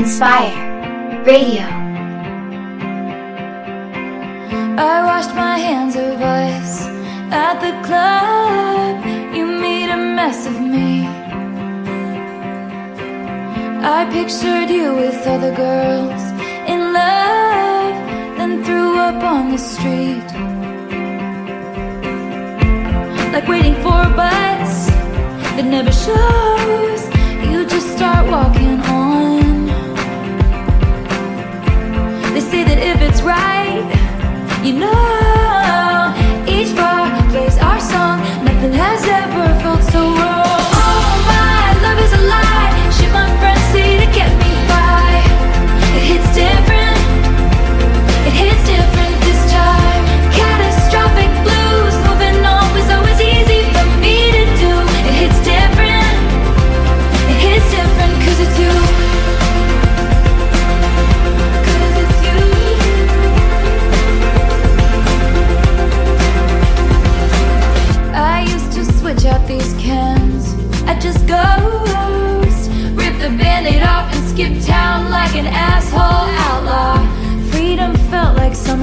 Enspire Radio. I washed my hands of us at the club. You made a mess of me. I pictured you with other girls in love, then threw up on the street. Like waiting for a bus that never shows, you just start walking if it's right. You know, each bar plays our song. Nothing has ever felt so.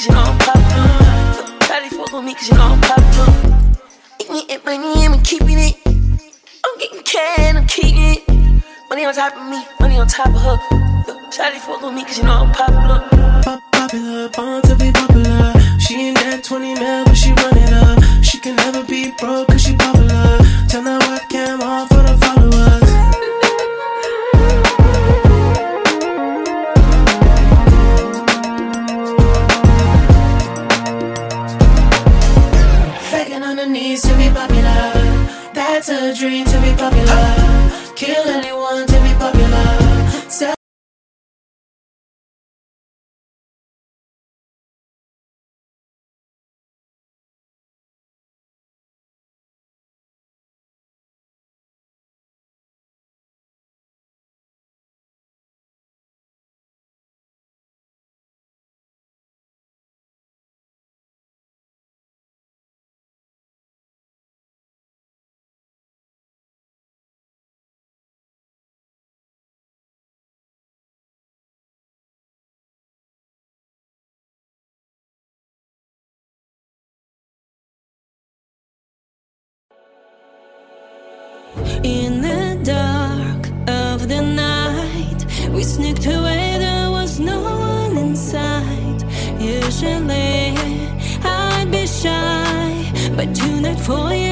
cause you know I'm popular. Probably fuck with me cause you know I'm popular. Eat me and money and we keeping it. I'm getting can, I'm keeping it. Money on top of me, money on top of her. Shawty fuck with me cause you know I'm popular. Pop popular, born to be popular. She ain't got 20 mil, but she run it up. She can never be broke cause she popular. Turn that webcam off for the follower. That's a dream to be popular. Kill anyone but tune it for you.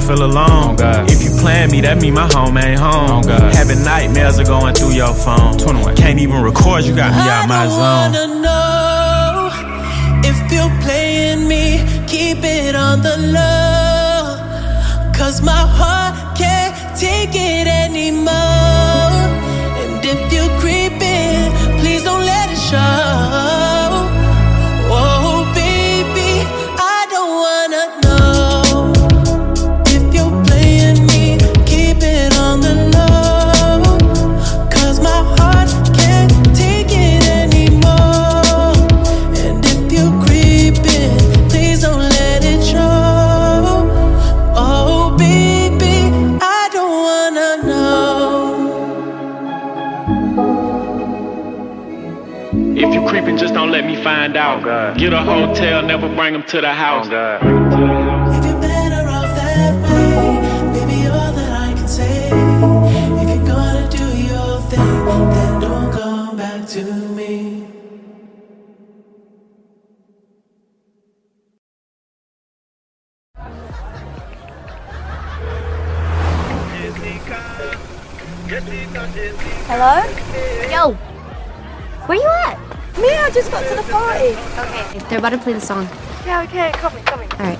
still feel alone. bring them to the house. Oh, They're about to play the song. Yeah, okay, coming, coming. All right.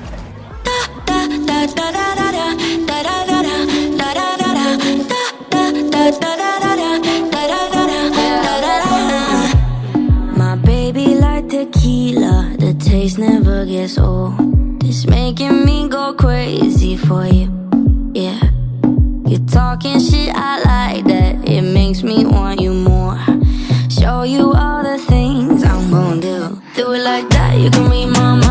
My baby like tequila, the taste never gets old. It's making me go crazy for you, yeah. You're talking shit, I like that. It makes me want you more. You can be my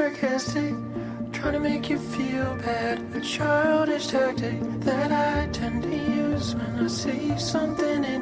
sarcastic, trying to make you feel bad. A childish tactic that I tend to use when I see something in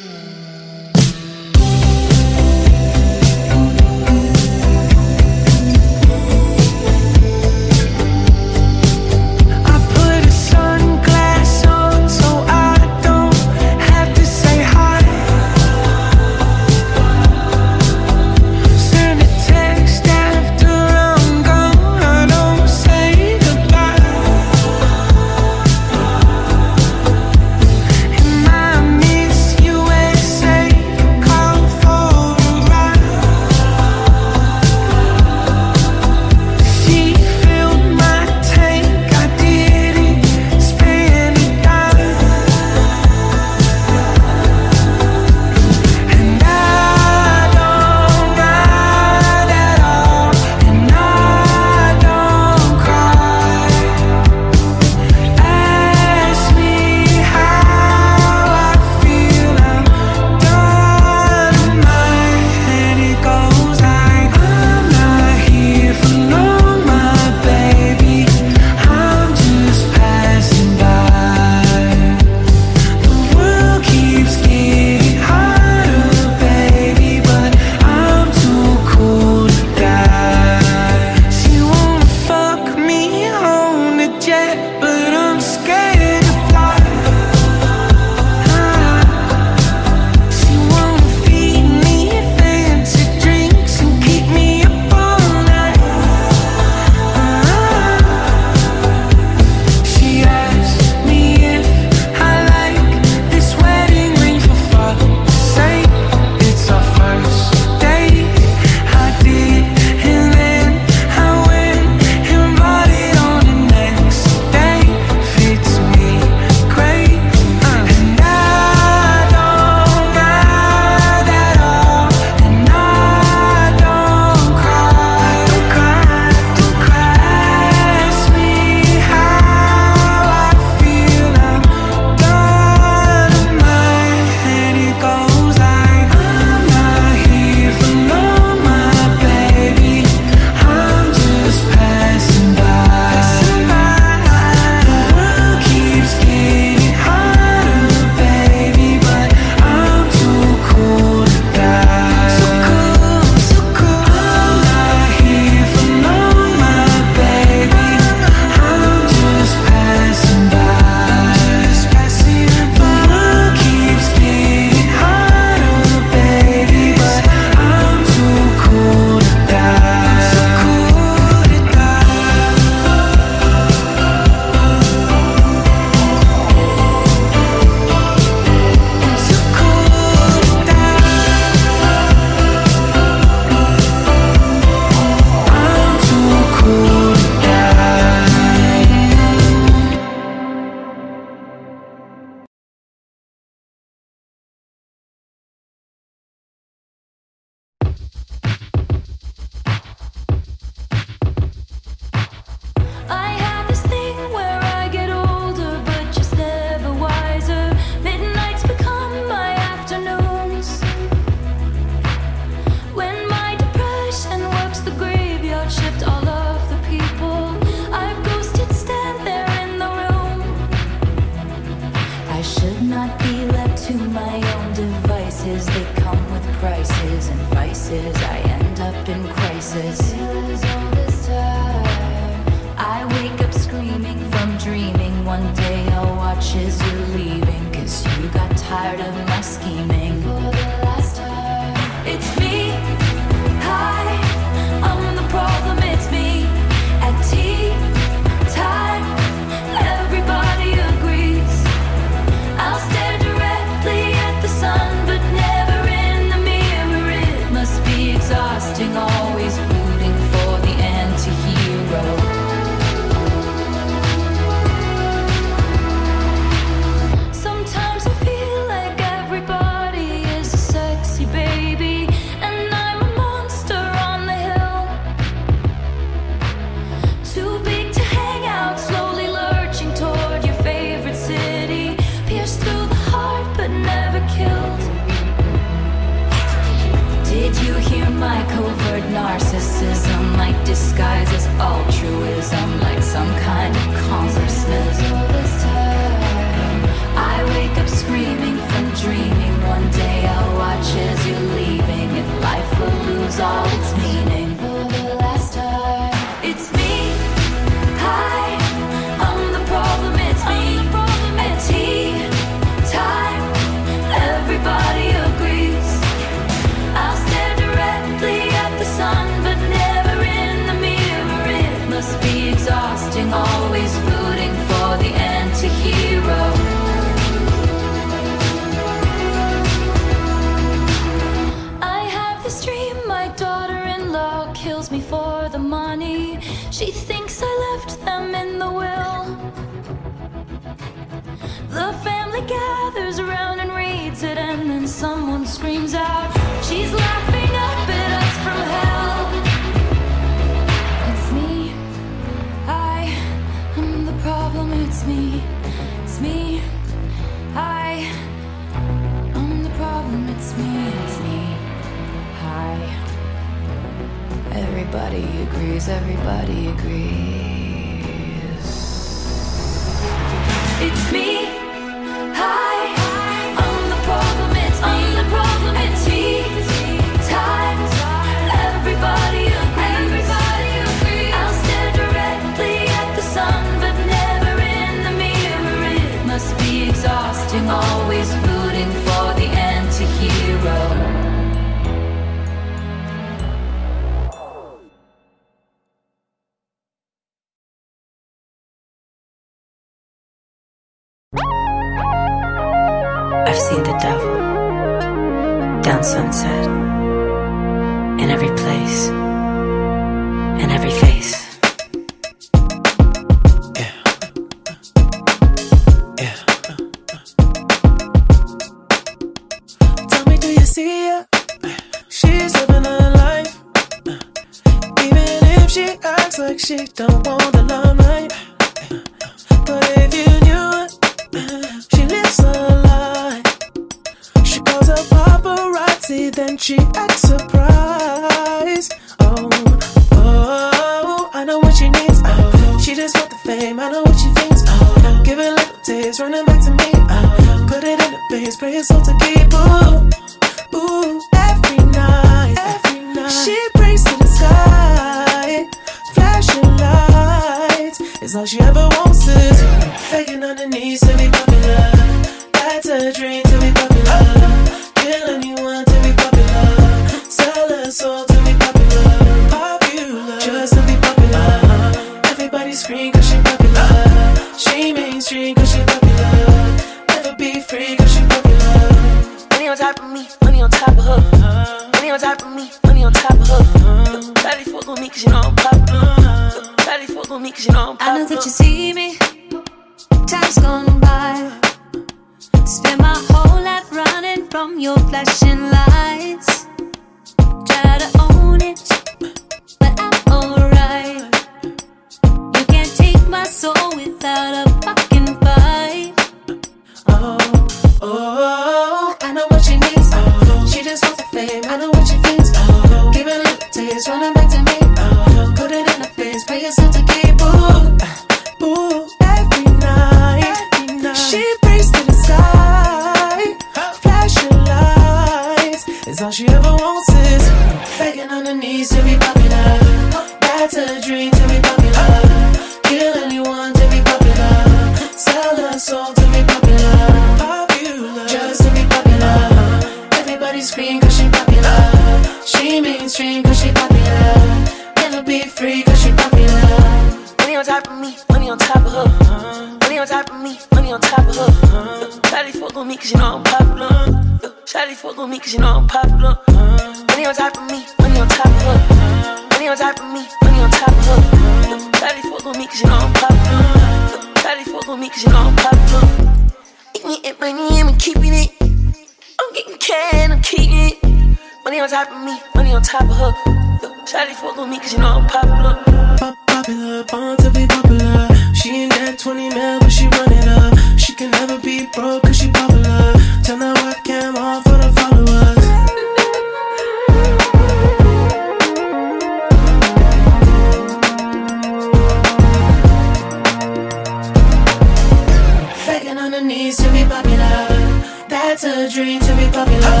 dream to be popular.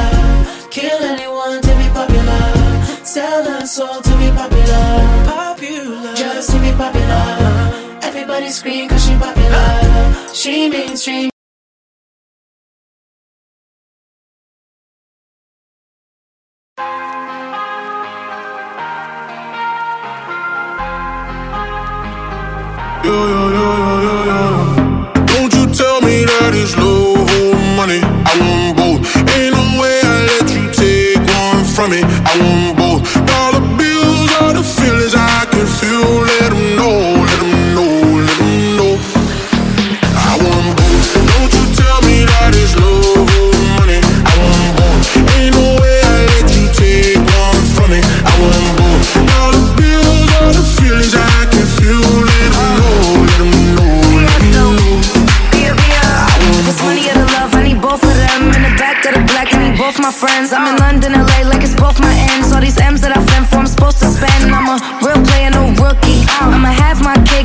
Kill anyone to be popular. Sell her soul to be popular. Popular. Just to be popular. Everybody scream cause she popular. She mainstream.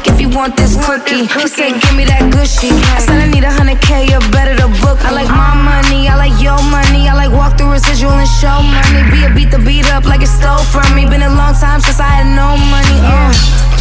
Cake if you want this cookie. He said, give me that gushy. I said, I need a hundred K, you better to book me. I like my money, I like your money. I like walk through residual and show money. Be a beat the beat up like it stole from me. Been a long time since I had no money. Uh.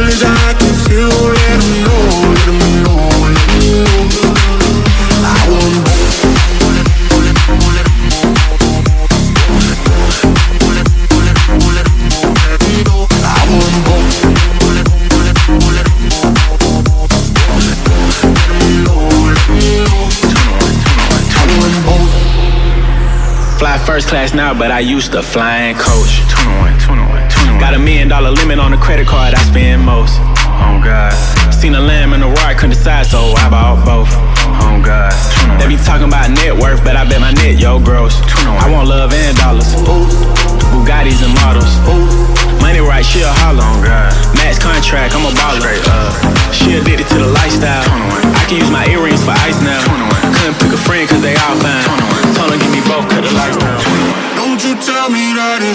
I can feel. Let 'em know, let 'em know, let 'em know. I want both. Fly first class now, but I used to flying coach. 21, 21, 21. Got a million dollar limit on the credit card I spend most. Oh God. Seen a lamb and a roar, couldn't decide, so I bought both. Oh God. They be talking about net worth, but I bet my net, yo, gross. I want love and dollars. Bugattis and models. Money right, she a holler. Oh God. Max contract, I'm a baller. Uh, she addicted to the lifestyle. I can use my earrings for ice now. Couldn't pick a friend cause they all fine. Told her give me both, cut the lights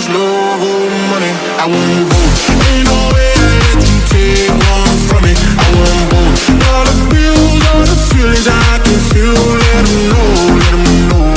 love or money. I want both. Ain't no way you take one from me. I. Dollar bills are the feelings I can feel. Let know, let know,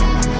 Bye.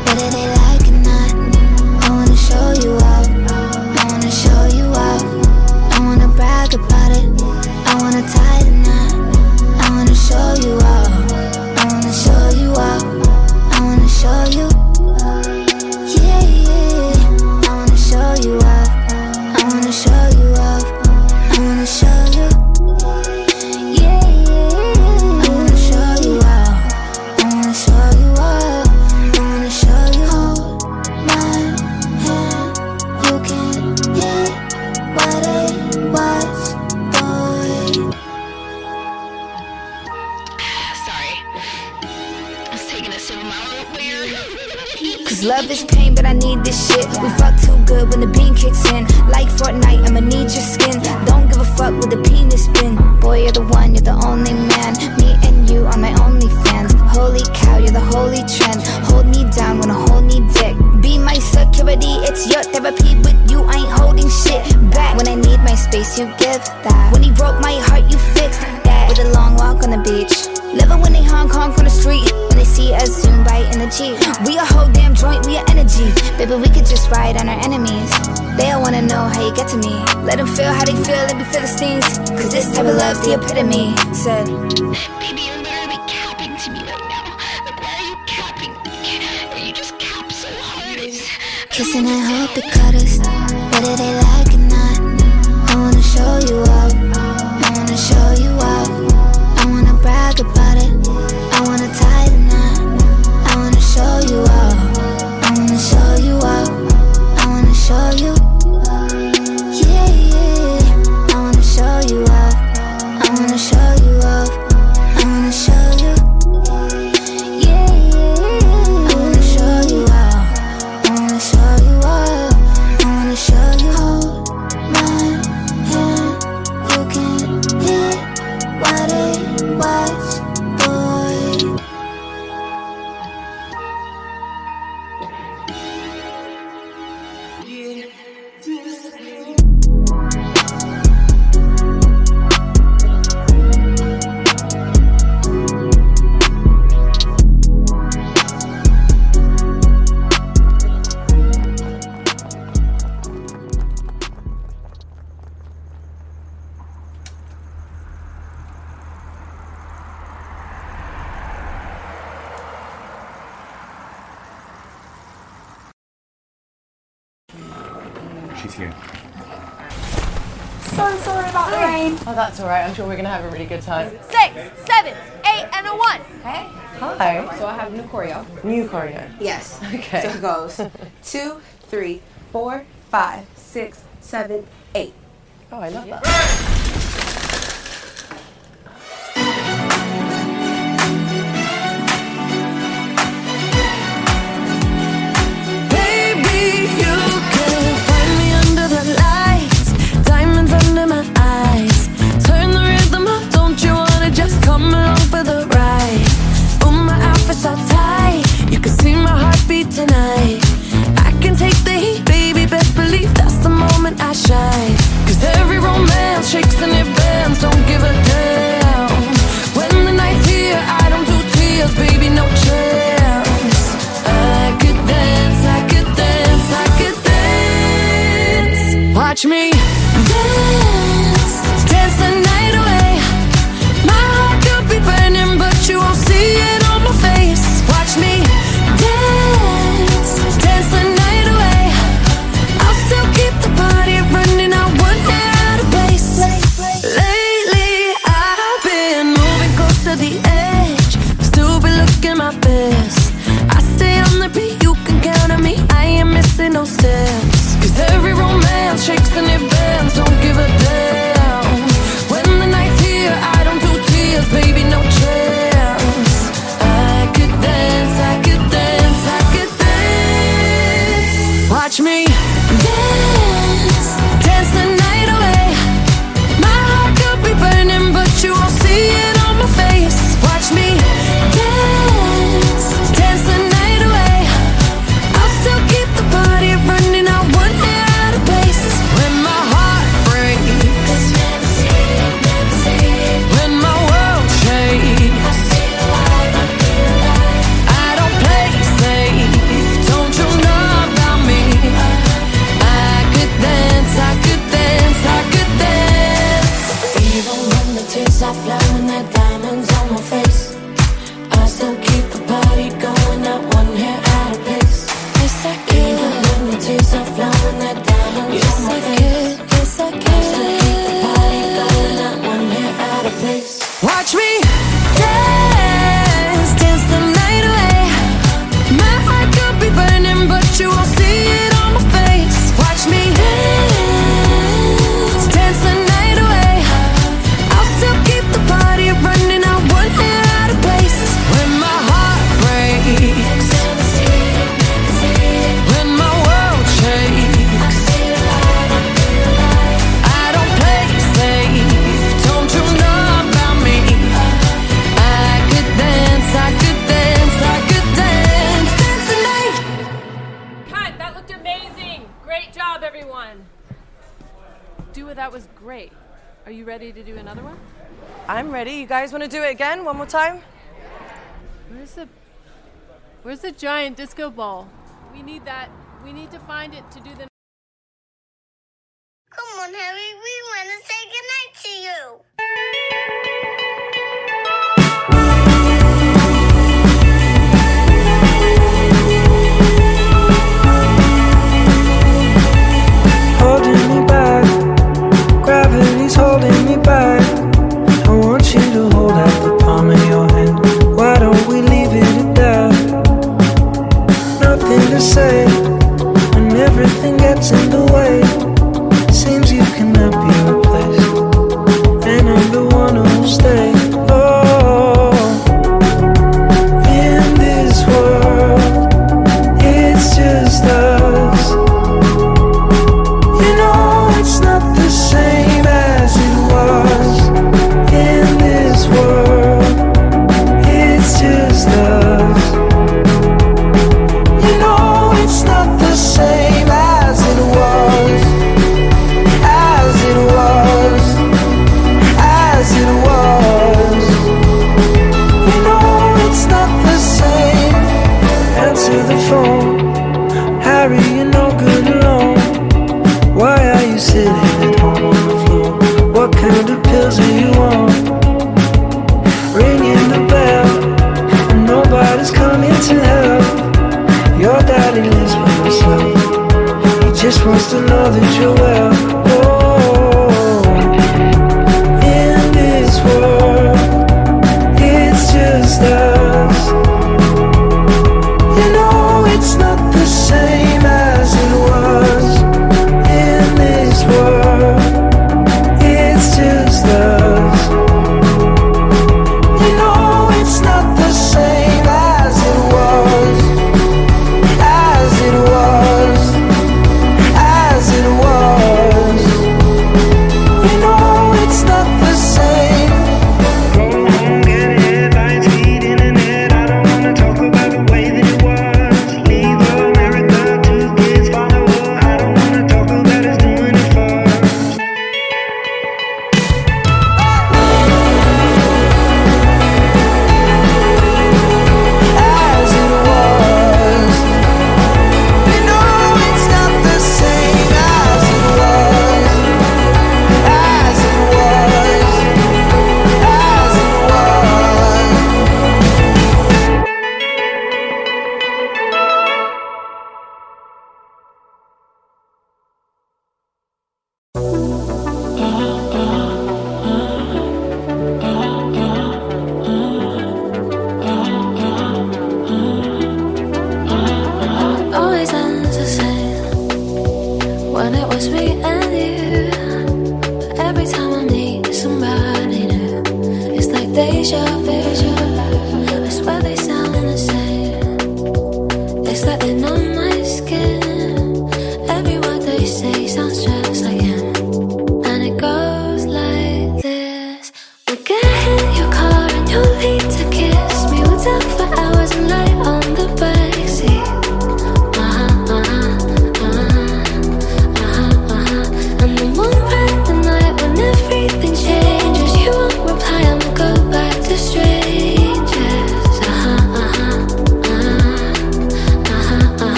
love's the epitome. Said, Baby, you're literally capping to me right now. Like, why are you capping? You just cap so hard. Kissing, I hope it cut us sure we're gonna have a really good time. Six, seven, eight, and a one. Hey. Hi. So I have new choreo. New choreo. Yes. Okay. So it goes two, three, four, five, six, seven, eight. Oh, I love that. I shine. Chicks and it to do another one? I'm ready. You guys want to do it again? One more time? Where's the Where's the giant disco ball? We need that. We need to find it to do the Come on, Harry. We want to say goodnight to you.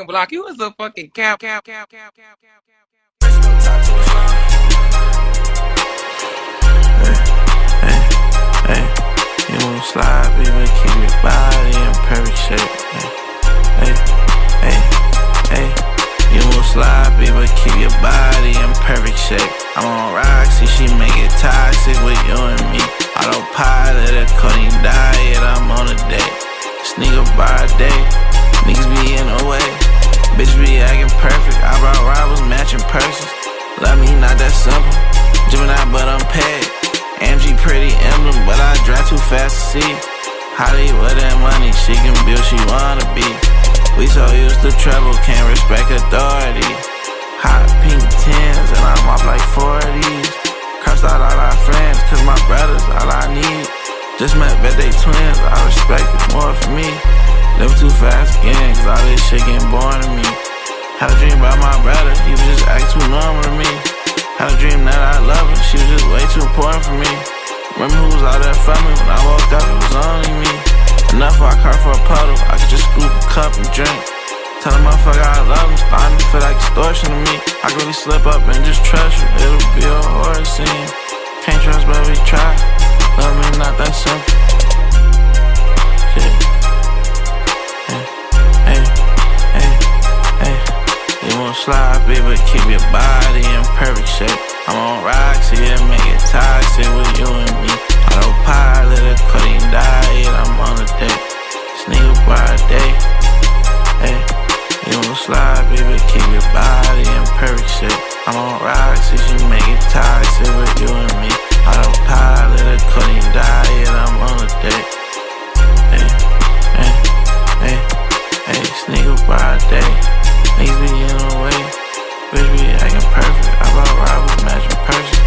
fucking block. You was a fucking cow, cow, cow, cow. see. Hollywood and money, she can be who she wanna be. We so used to trouble, can't respect authority. Hot pink tins, and I'm off like 40s. Crossed out all our friends, cause my brother's all I need. Just met birthday twins, I respect it more for me. Live too fast again, cause all this shit getting boring to me. Had a dream about my brother, he was just act too normal to me. Had a dream that I love her, she was just way too important for me. Remember who was out there for me when I woke up, it was only me. Enough I cry for a puddle, I could just scoop a cup and drink. Tell a motherfucker I love him, starting to feel like extortion to me. I could really slip up and just trust you, it'll be a horror scene. Can't trust, but we try. Love me not that simple. Shit. Hey, hey, hey. You won't slide, baby, keep your body in perfect shape. I'm on rocks here, make it toxic with you and me. Autopilot, a cutting diet, I'm on a date. Sneak by day. Hey, you won't slide, baby, keep your body in perfect shape. I'm on rocks, if you make it toxic with you and me. Autopilot, a cutting diet, I'm on a date. Hey, hey, hey, hey, sneak by day. Niggas be in the way, bitch be acting perfect. I brought Robert, matching person.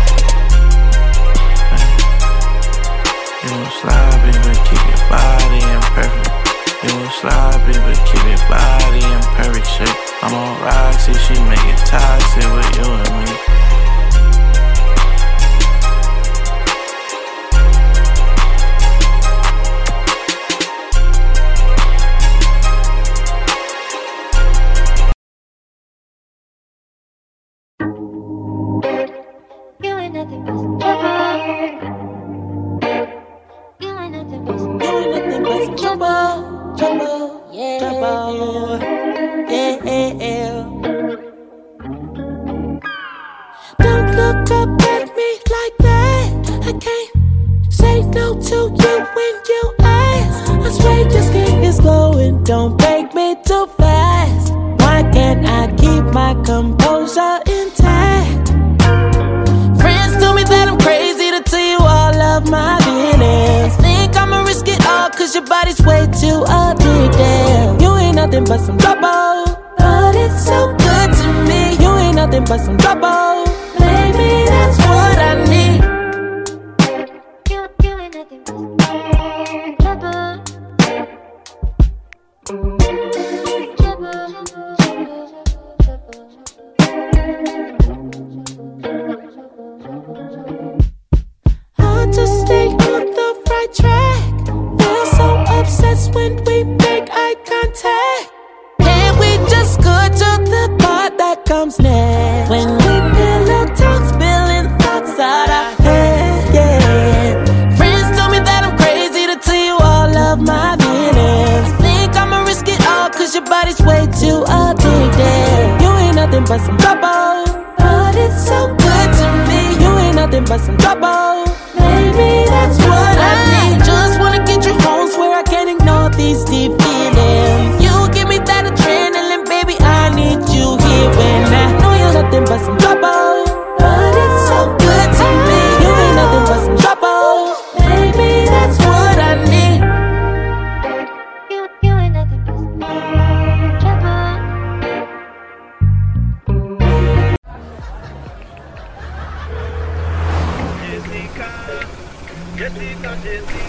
You won't slide, baby, keep your body in perfect. You won't slide, baby, keep your body in perfect shape. I'm on if she make it toxic with you and me. Nothing but some trouble. But it's so good to me. You ain't nothing but some trouble. Maybe that's what I need. You, you ain't nothing but some trouble.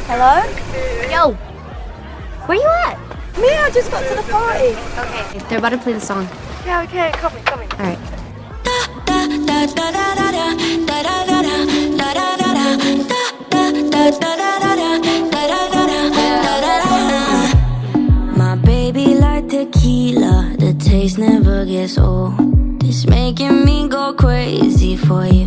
Hello? Yo! Where you at? Me, I just got to the party. Okay. They're about to play the song. Yeah, okay, coming, for you,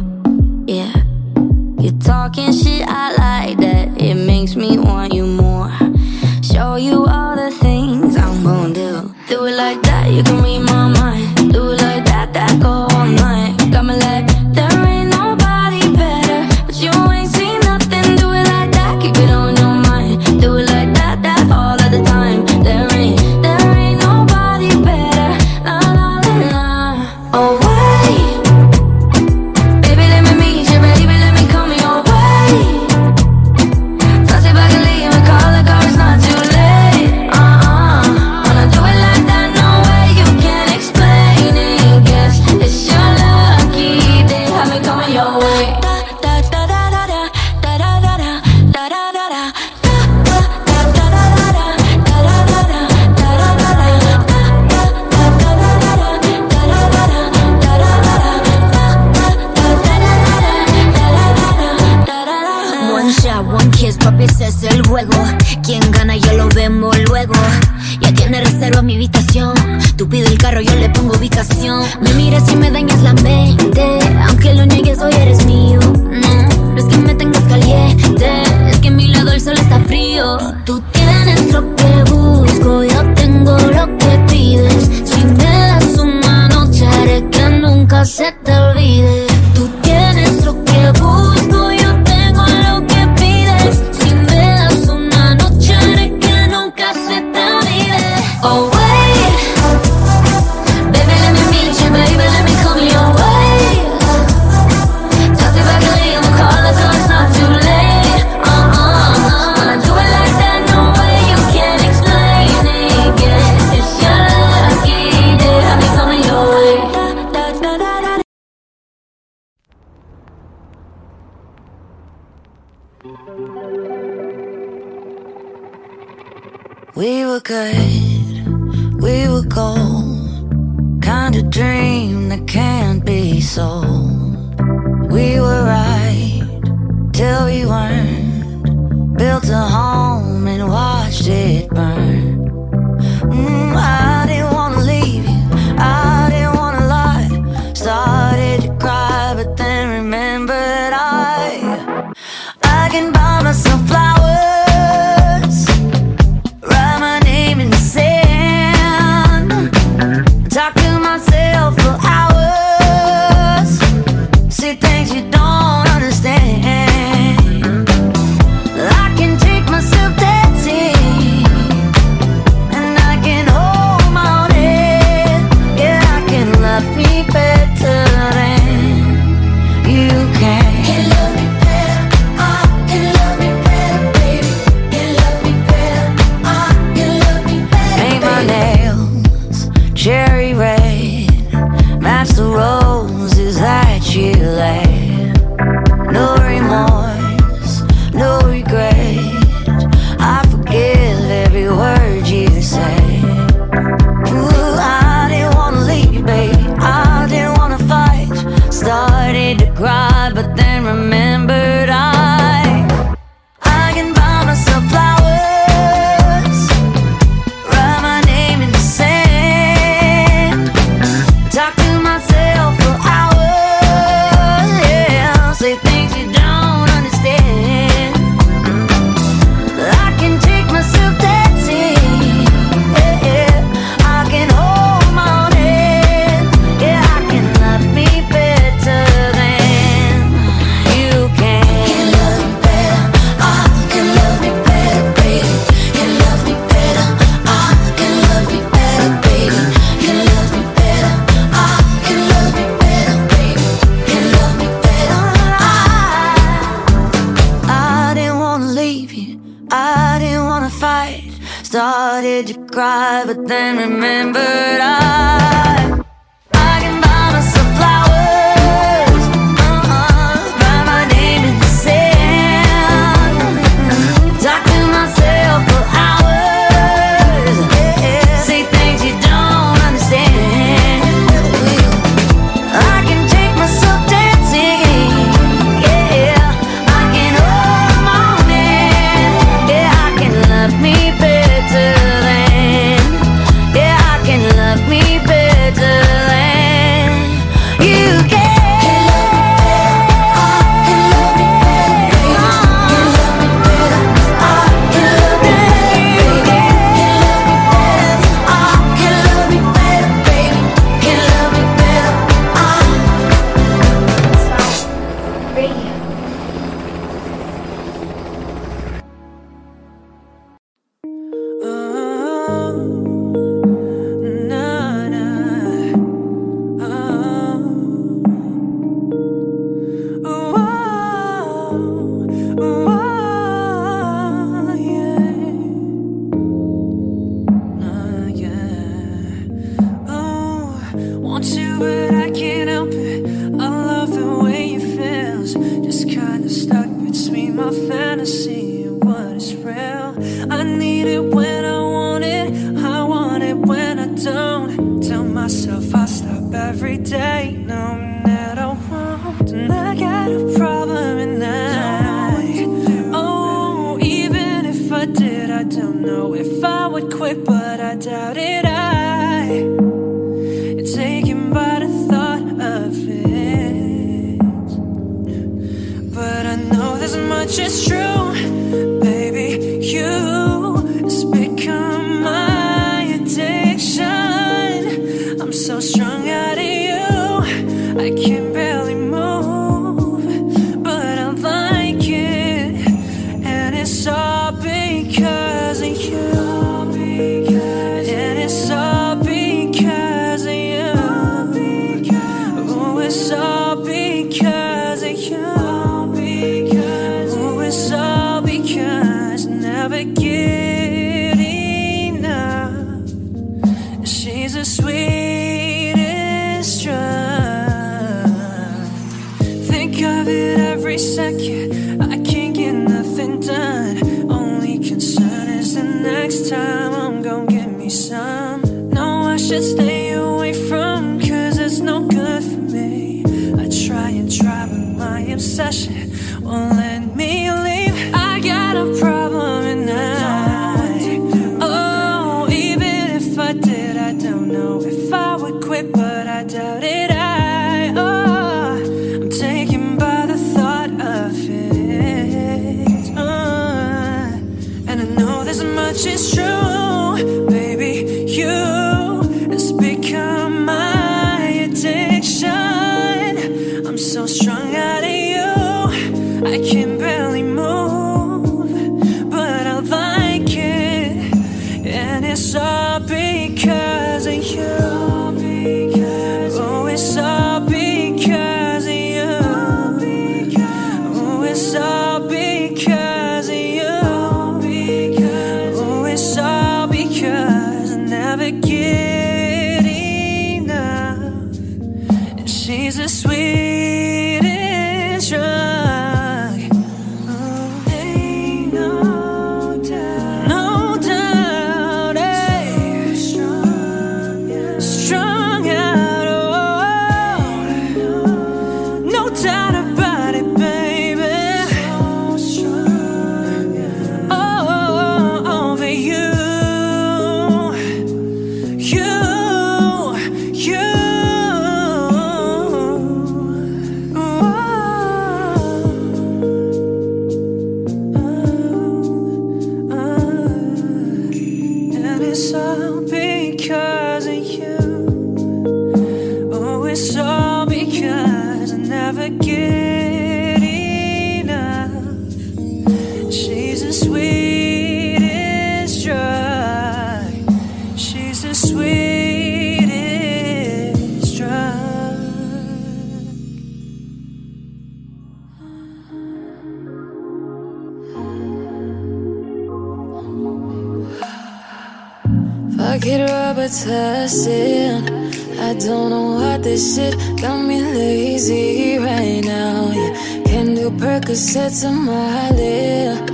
set to my lip.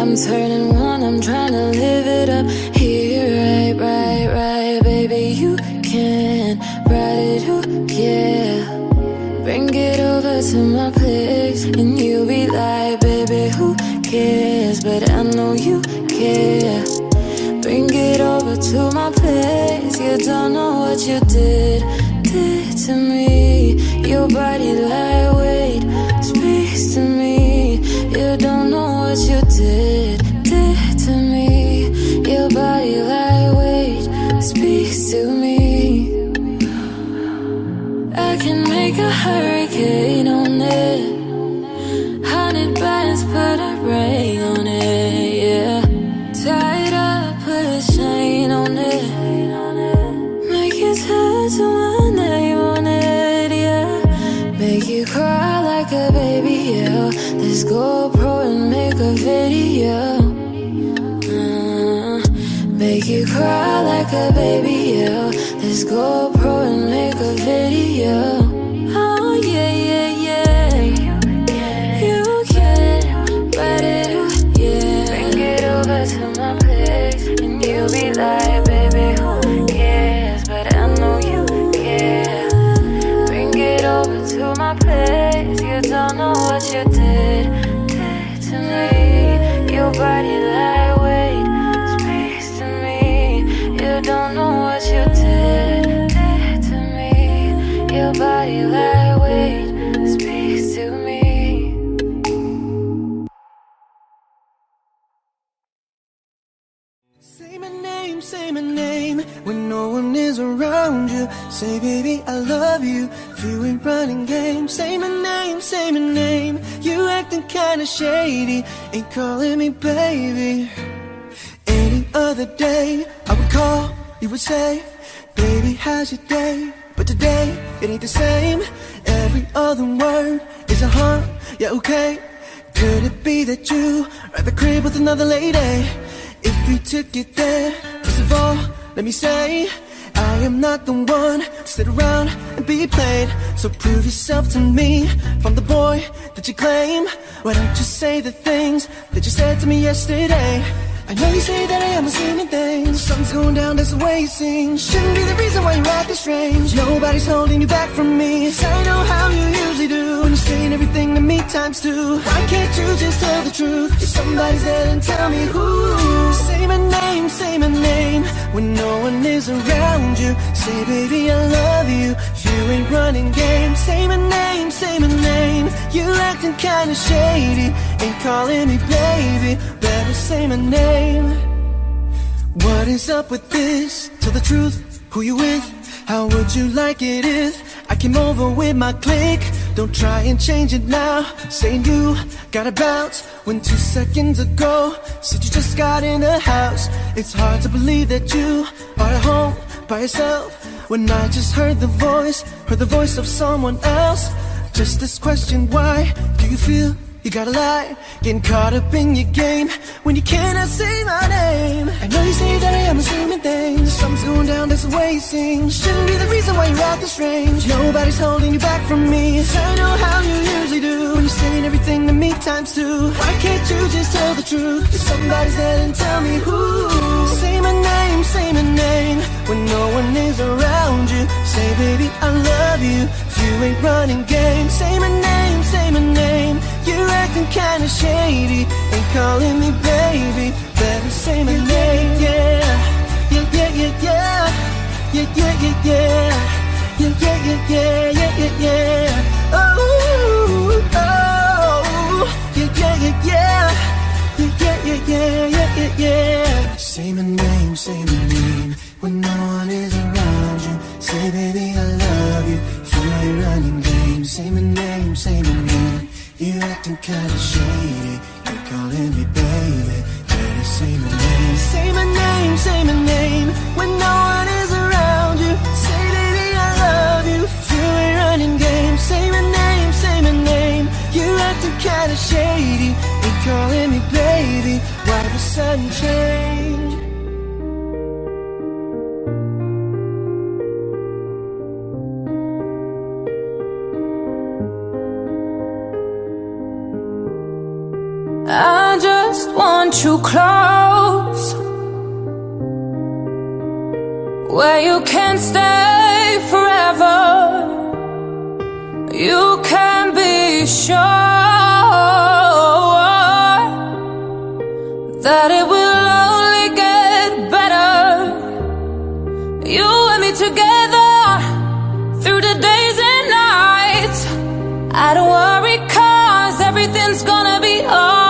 I'm turning one, I'm trying. go shady, ain't calling me baby. Any other day, I would call, you would say, Baby, how's your day? But today, it ain't the same. Every other word is a huh, yeah, okay. Could it be that you are at the crib with another lady? If we took it there, first of all, let me say, I am not the one to sit around and be played. So prove yourself to me from the boy that you claim. Why don't you say the things that you said to me yesterday? I know you say that I am assuming things. Something's going down, that's the way you seem. Shouldn't be the reason why you're acting strange. Nobody's holding you back from me. 'Cause I know how you usually do. When you're saying everything to me times two. Why can't you just tell the truth? If somebody's there, then tell me who. Say my name, say my name. When no one is around you. Say, baby, I love you. If you ain't running game, say my name, say my name. You acting kinda shady. Ain't calling me baby. Better say my name. What is up with this? Tell the truth, who you with? How would you like it if I came over with my clique? Don't try and change it now. Saying you got a bounce when two seconds ago said you just got in the house. It's hard to believe that you are at home by yourself when I just heard the voice, heard the voice of someone else. Just this question, why do you feel you gotta lie? Getting caught up in your game when you cannot say my name. I know you say that I am assuming things. Something's going down, that's the way you seem. Shouldn't be the reason why you're this strange. Nobody's holding you back from me. 'Cause I know how you usually do. When you're saying everything to me times two. Why can't you just tell the truth? Somebody's there, then tell me who. Say my name, say my name. When no one is around you. Say, baby, I love you. If you ain't running game, say my name, say my name. You're acting kinda shady, ain't calling me baby. Better say my name, yeah. Yeah, yeah, yeah, yeah. Yeah, yeah, yeah, yeah. Yeah, yeah, yeah, yeah, yeah, yeah, yeah. Oh, oh. Yeah, yeah, yeah, yeah. Yeah, yeah, yeah, yeah, yeah, yeah, yeah. Say my name, say my name. When no one is around you, say, baby, I love you. If you running game, say my name, say my name. You acting kinda shady, you calling me baby. Better say my name. Say my name, say my name. When no one is around you, say baby I love you. You ain't running game, say my name, say my name. You acting kinda shady, you calling me baby. Why the sudden change? I just want you close Where you can stay forever. You can be sure That it will only get better. You and me together Through the days and nights. I don't worry cause everything's gonna be alright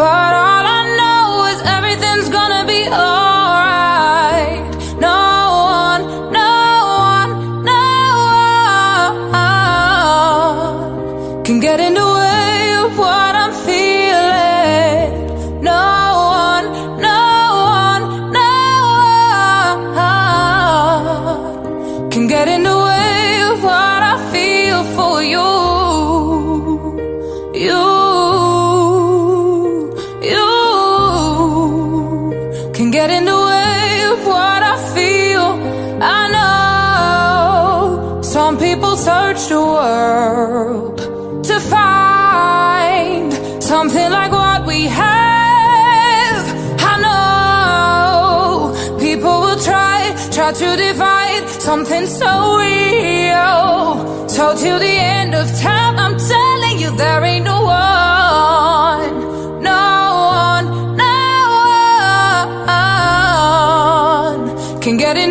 But all I know is everything's gonna be alright something so real. So till the end of time, I'm telling you there ain't no one, no one, no one can get in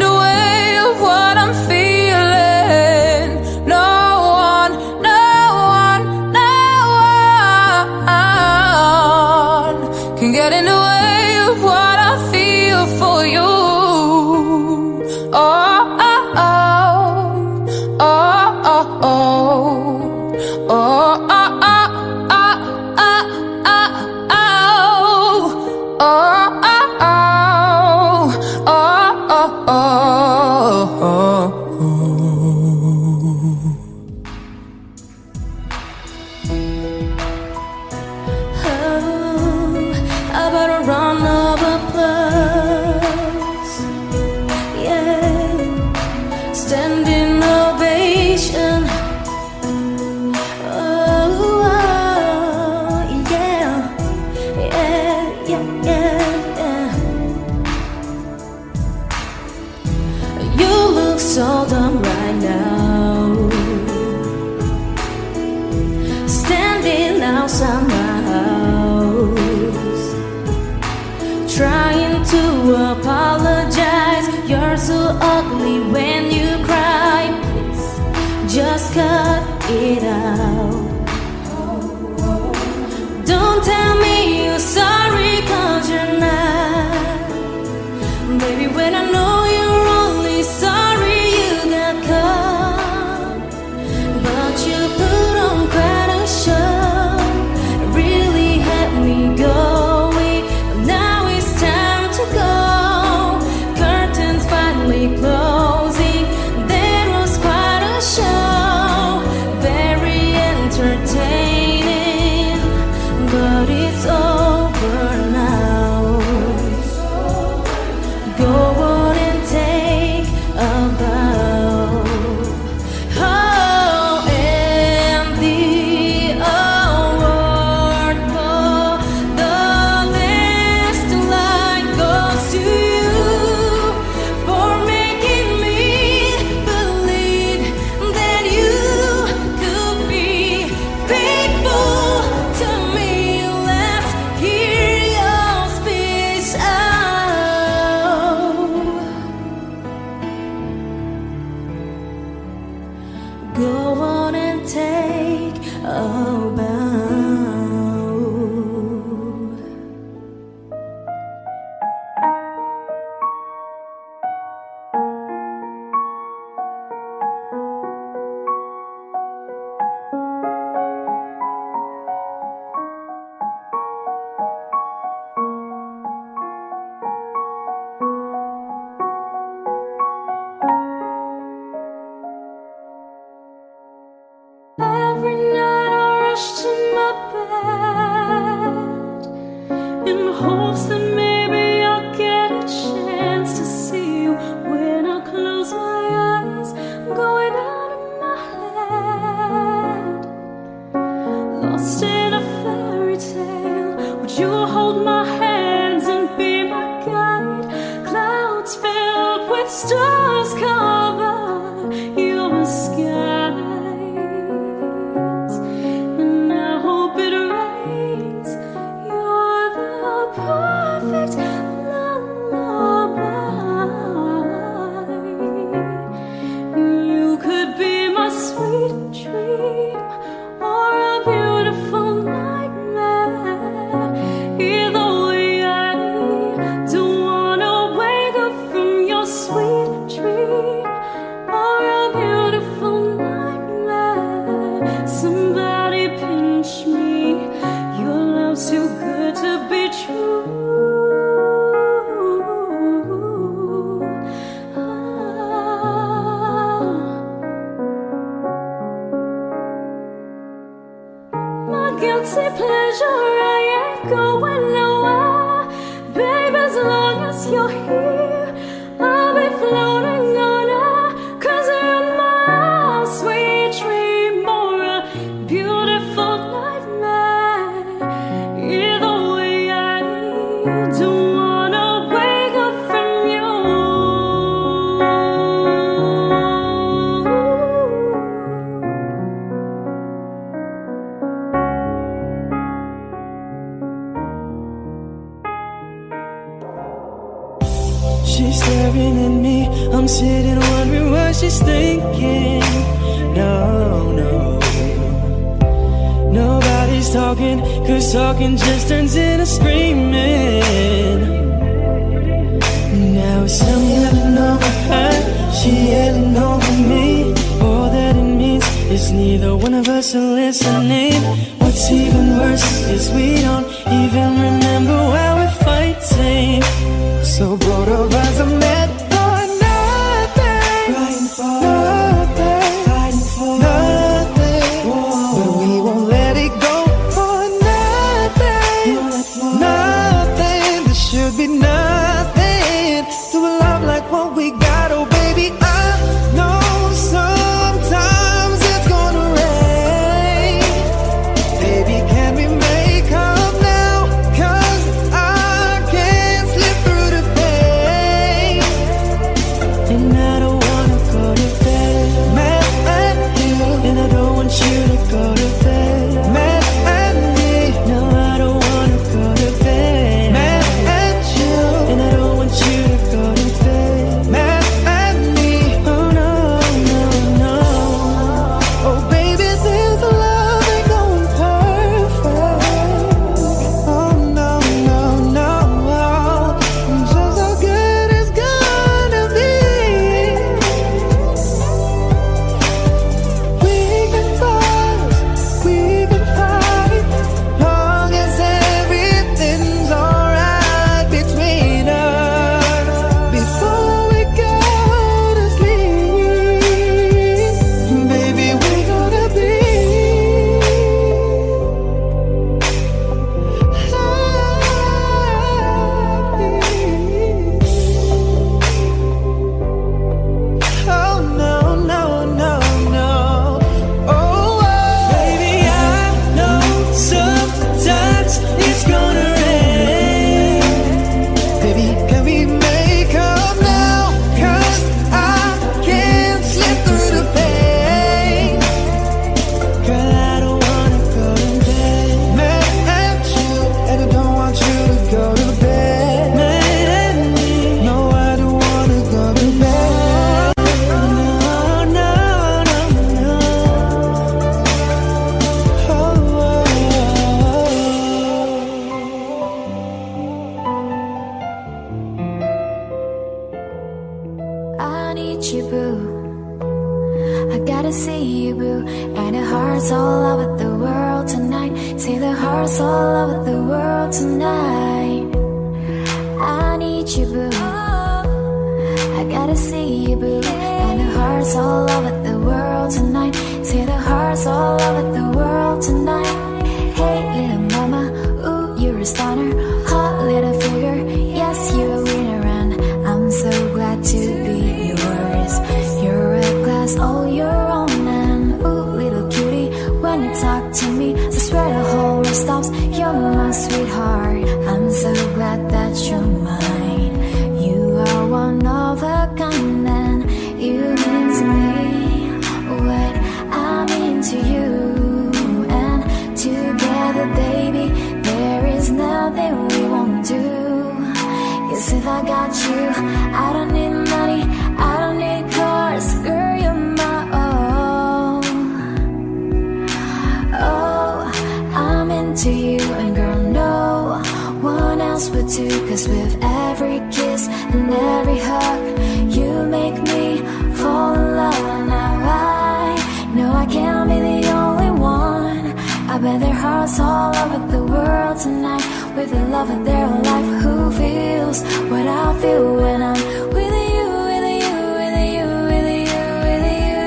tonight with the love of their life. Who feels what I feel when I'm with you, with you, with you, with you, with you,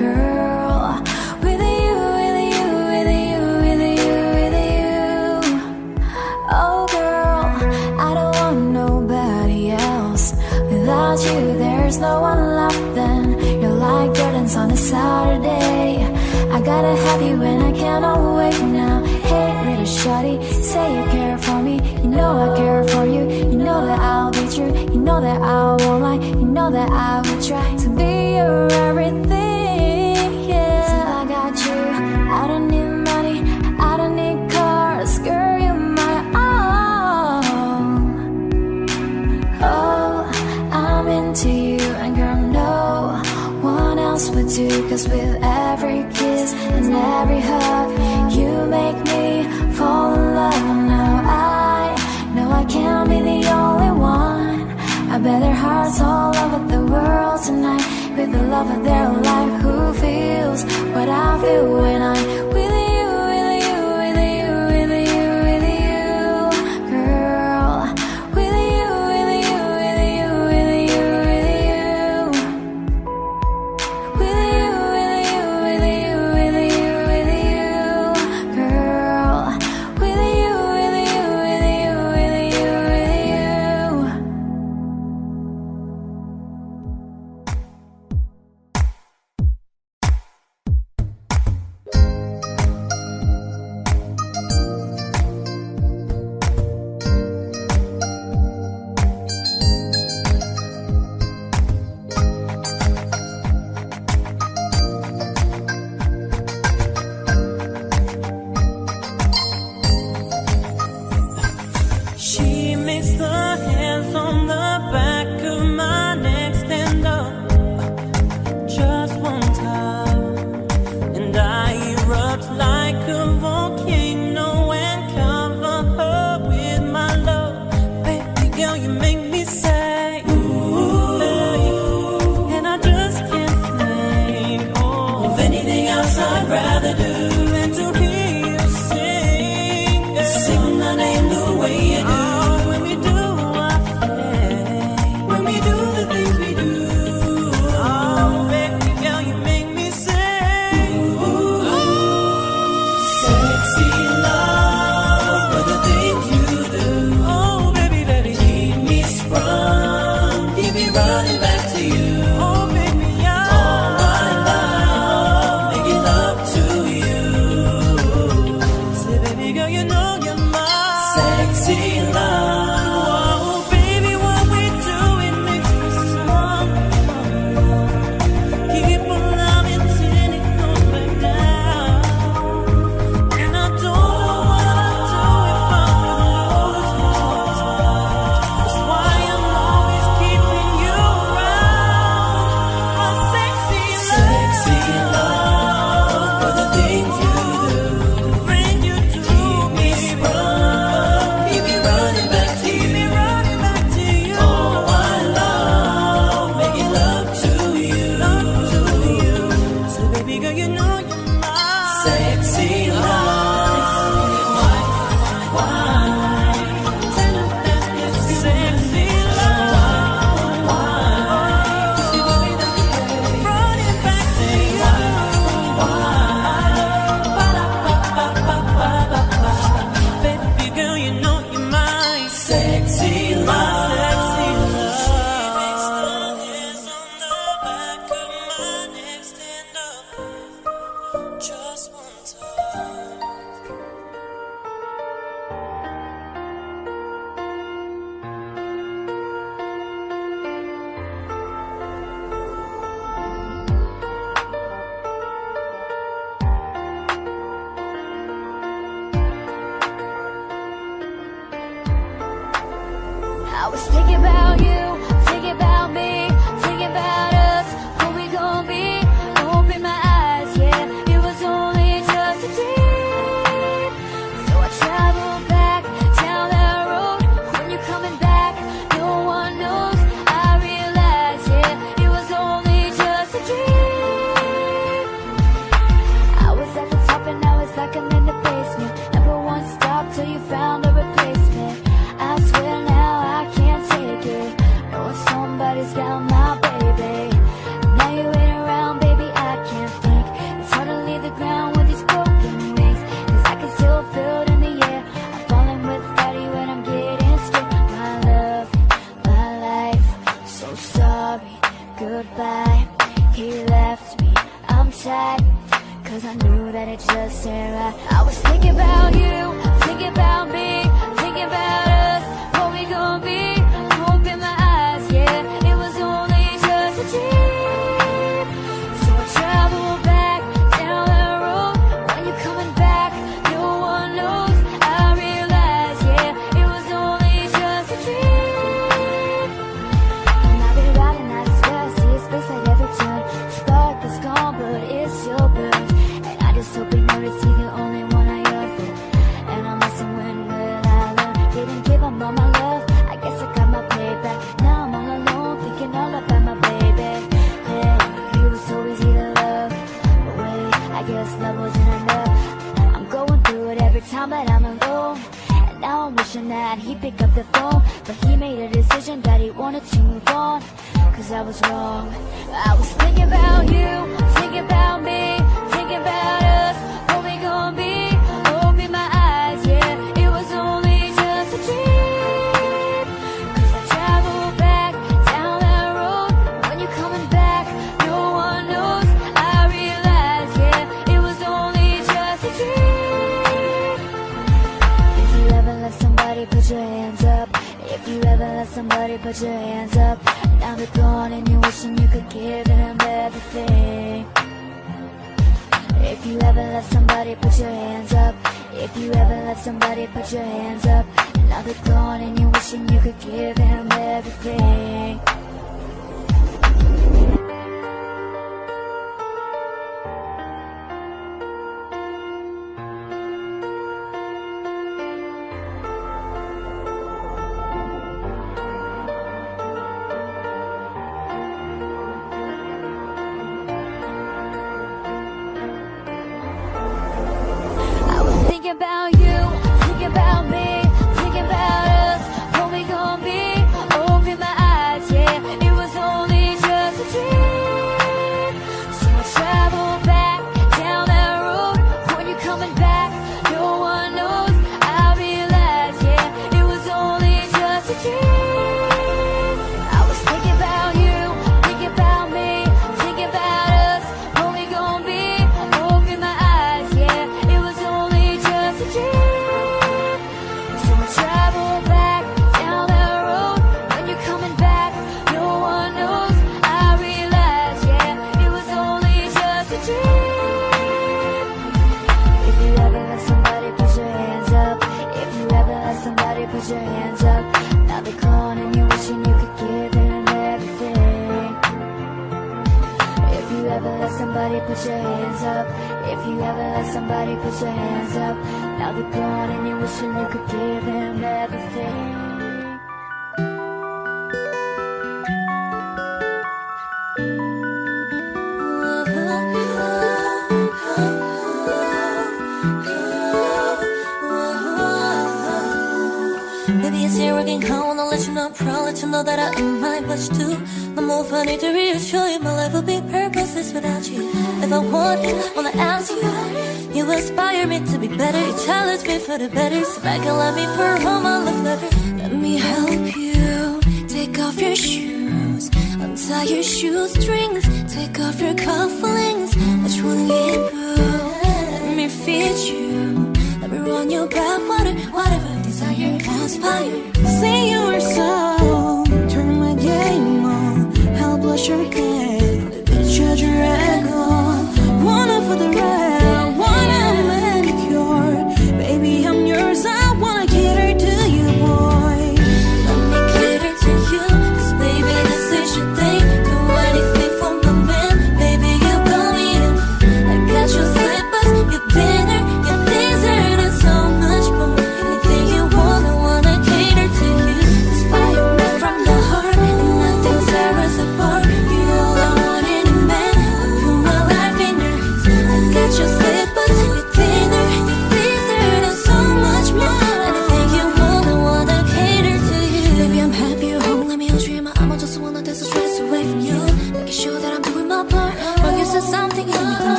girl. With you, with you, with you, with you, with you. Oh, girl, I don't want nobody else. Without you, there's no one left. Then you're like Jordans on a Saturday. I gotta have you and I cannot wait now. Hey, little shorty, say you care for me. You know I care for you. You know that I'll be true. You know that I won't lie. You know that I will try to be your everything. Yeah, I got you. I don't need money. I don't need cars. Girl, you're my own. Oh, I'm into you, and girl, no one else would do. Cause with hearts all over the world tonight with the love of their life. Who feels what I feel when I'm with you,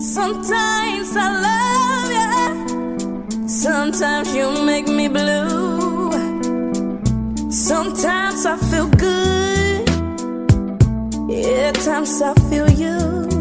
Sometimes I love you. Sometimes you make me blue. Sometimes I feel good. Yeah, times I feel you.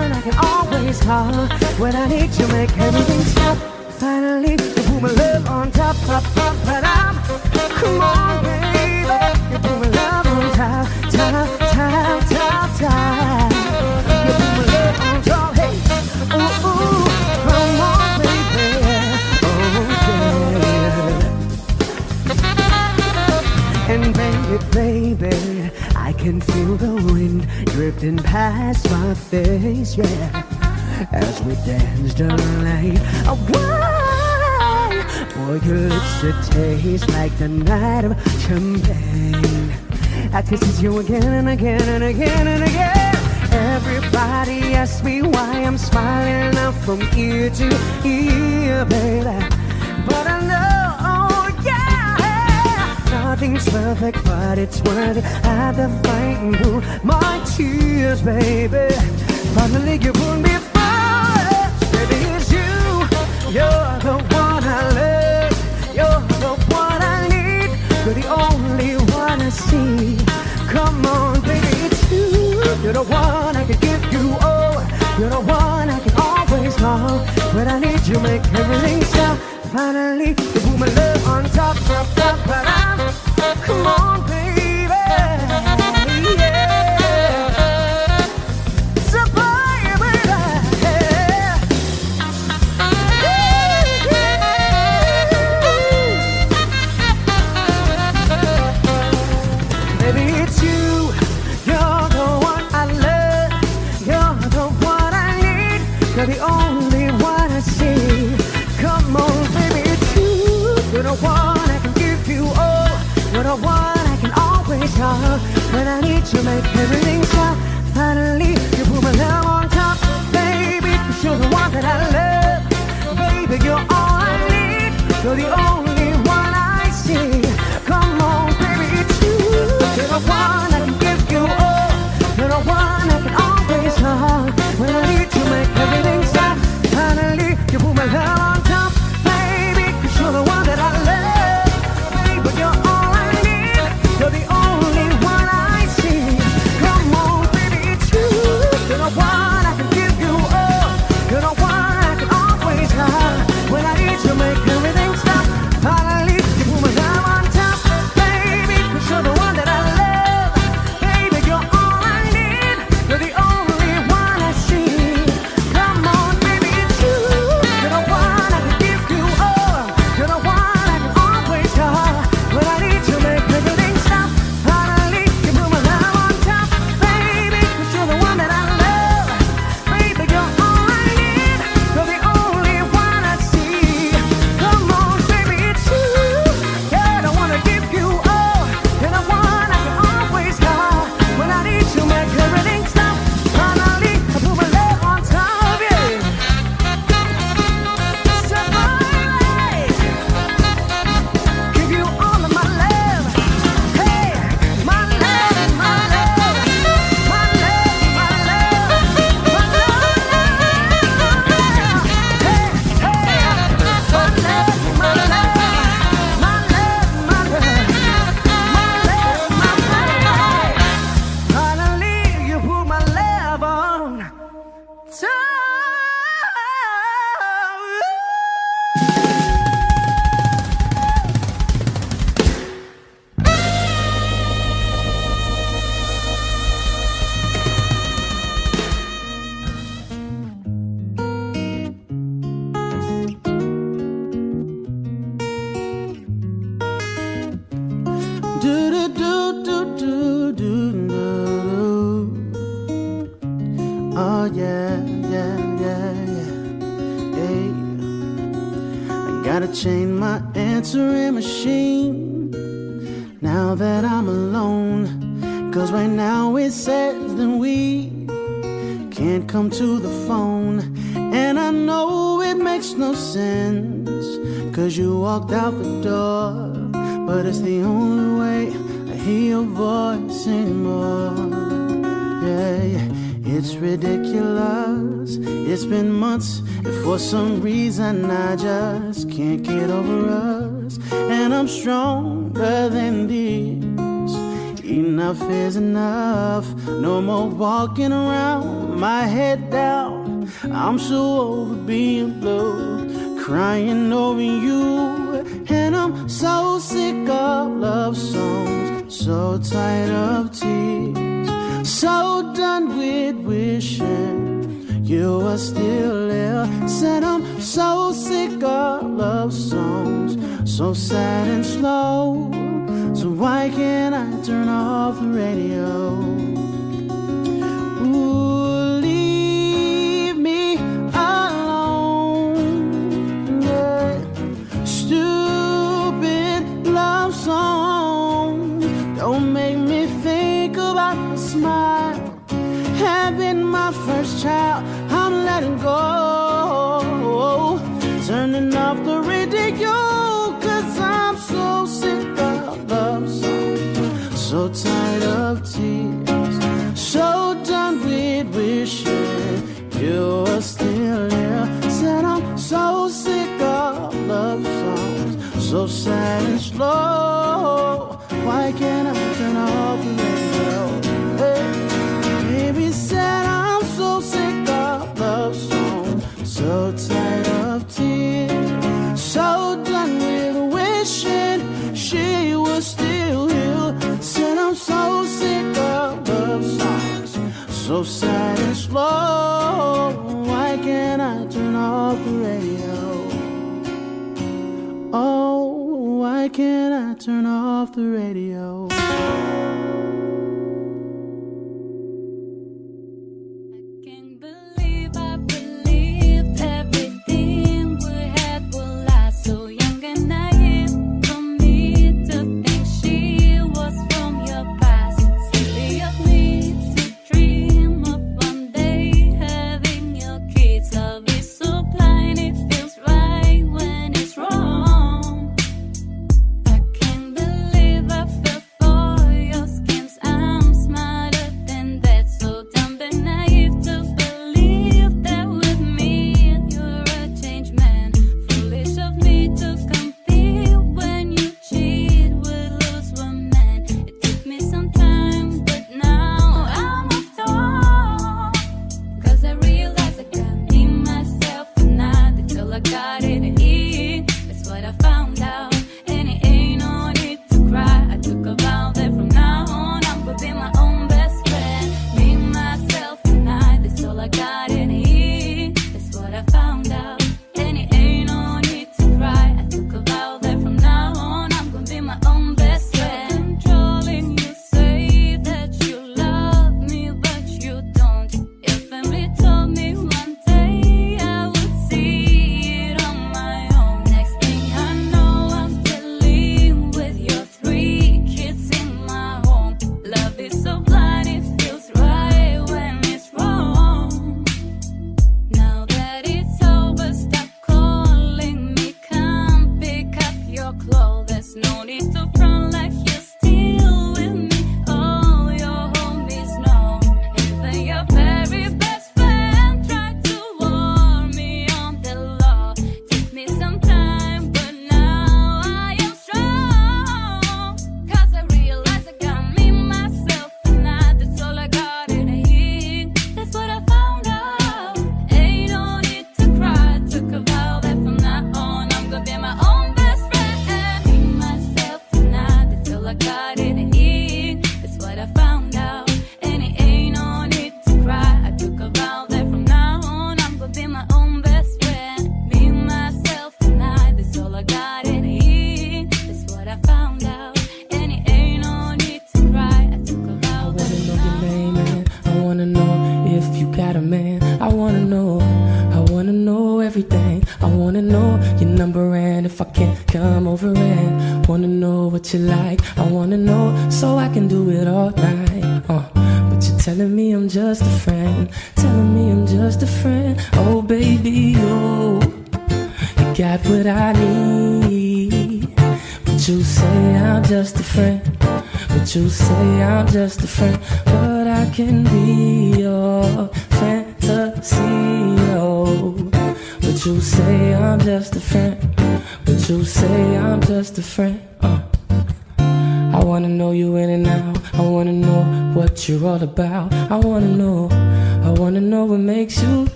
I can always call when I need to make everything stop. Finally, you put my love on top, top, top, but I'm come on, baby. You put my love on top, top, top, top, top. You put my love on top, hey, ooh, come on, baby, oh yeah. And baby, baby can feel the wind drifting past my face, yeah. As we dance the light, away, boy, your lips it taste like the night of champagne. I kiss you again and again and again and again. Everybody asks me why I'm smiling up from ear to ear, baby, but I know. Nothing's perfect, but it's worth it. the fight and blew my tears, baby. Finally, you pulled me forward. Baby, it's you. You're the one I love. You're the one I need. You're the only one I see. Come on, baby, it's you. You're the one I could give you all. You're the one I can always call. But I need you, make everything stop. Finally, you put my love on top, top, top, top. Come on, baby. You make everything stop. Finally, you put my love on top. Baby, you're the one that I love. Baby, you're all I need. You're the only can I turn off the radio?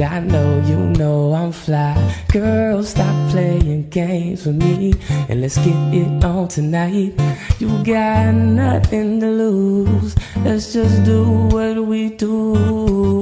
And I know you know I'm fly. Girl, stop playing games with me and let's get it on tonight. You got nothing to lose. Let's just do what we do.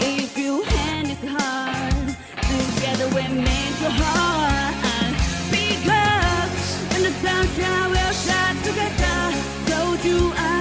if you hand is hard, together we're to hold. Because in the sunshine will shine together. So do I.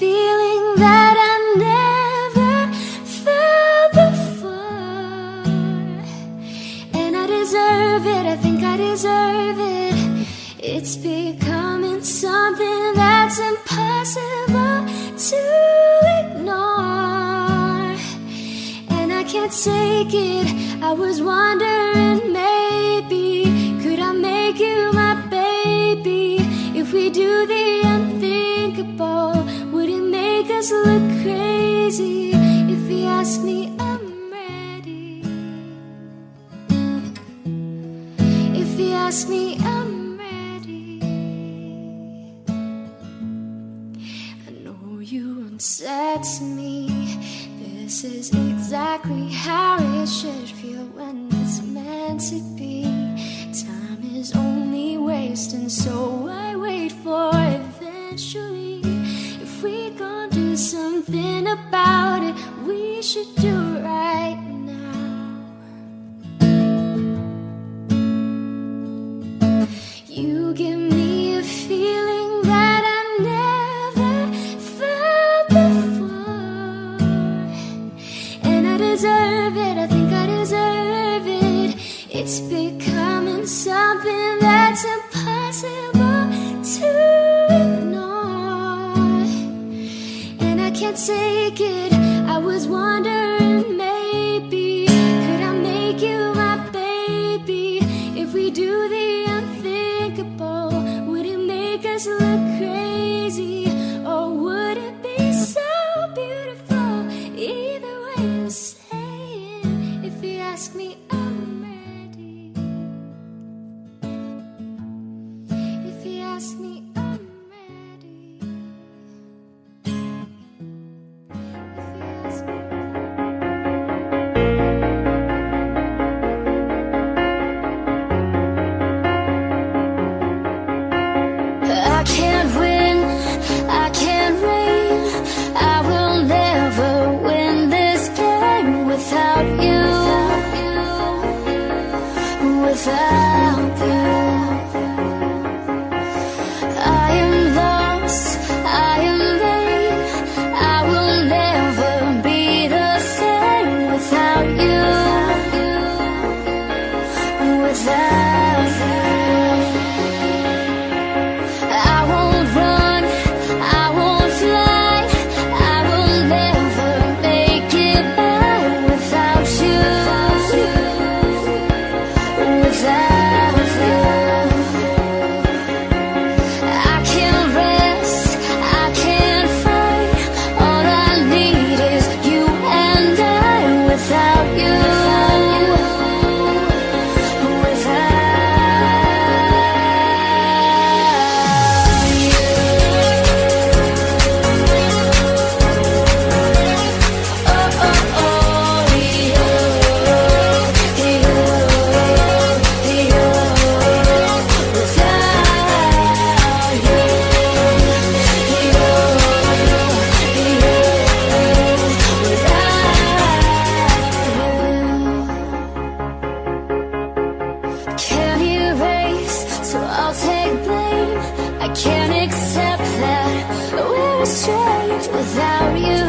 feeling that I never felt before. And I deserve it, I think I deserve it. It's becoming something that's impossible to ignore. And I can't take it, I was wondering. just look crazy if you ask me I'm ready. If you ask me I'm ready, I know you once me, This is exactly how it should feel when it's meant to be. Time is only wasting, so I wait for eventually something about it we should do right now. You give me a feeling that I never felt before, and I deserve it. I think I deserve it. It's becoming something that's impossible to. can't take it. I was wondering. can't accept that we're estranged without you.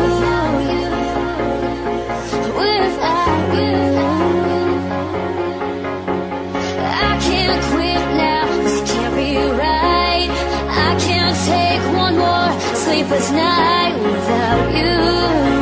Without you. I can't quit now. This can't be right. I can't take one more sleepless night without you.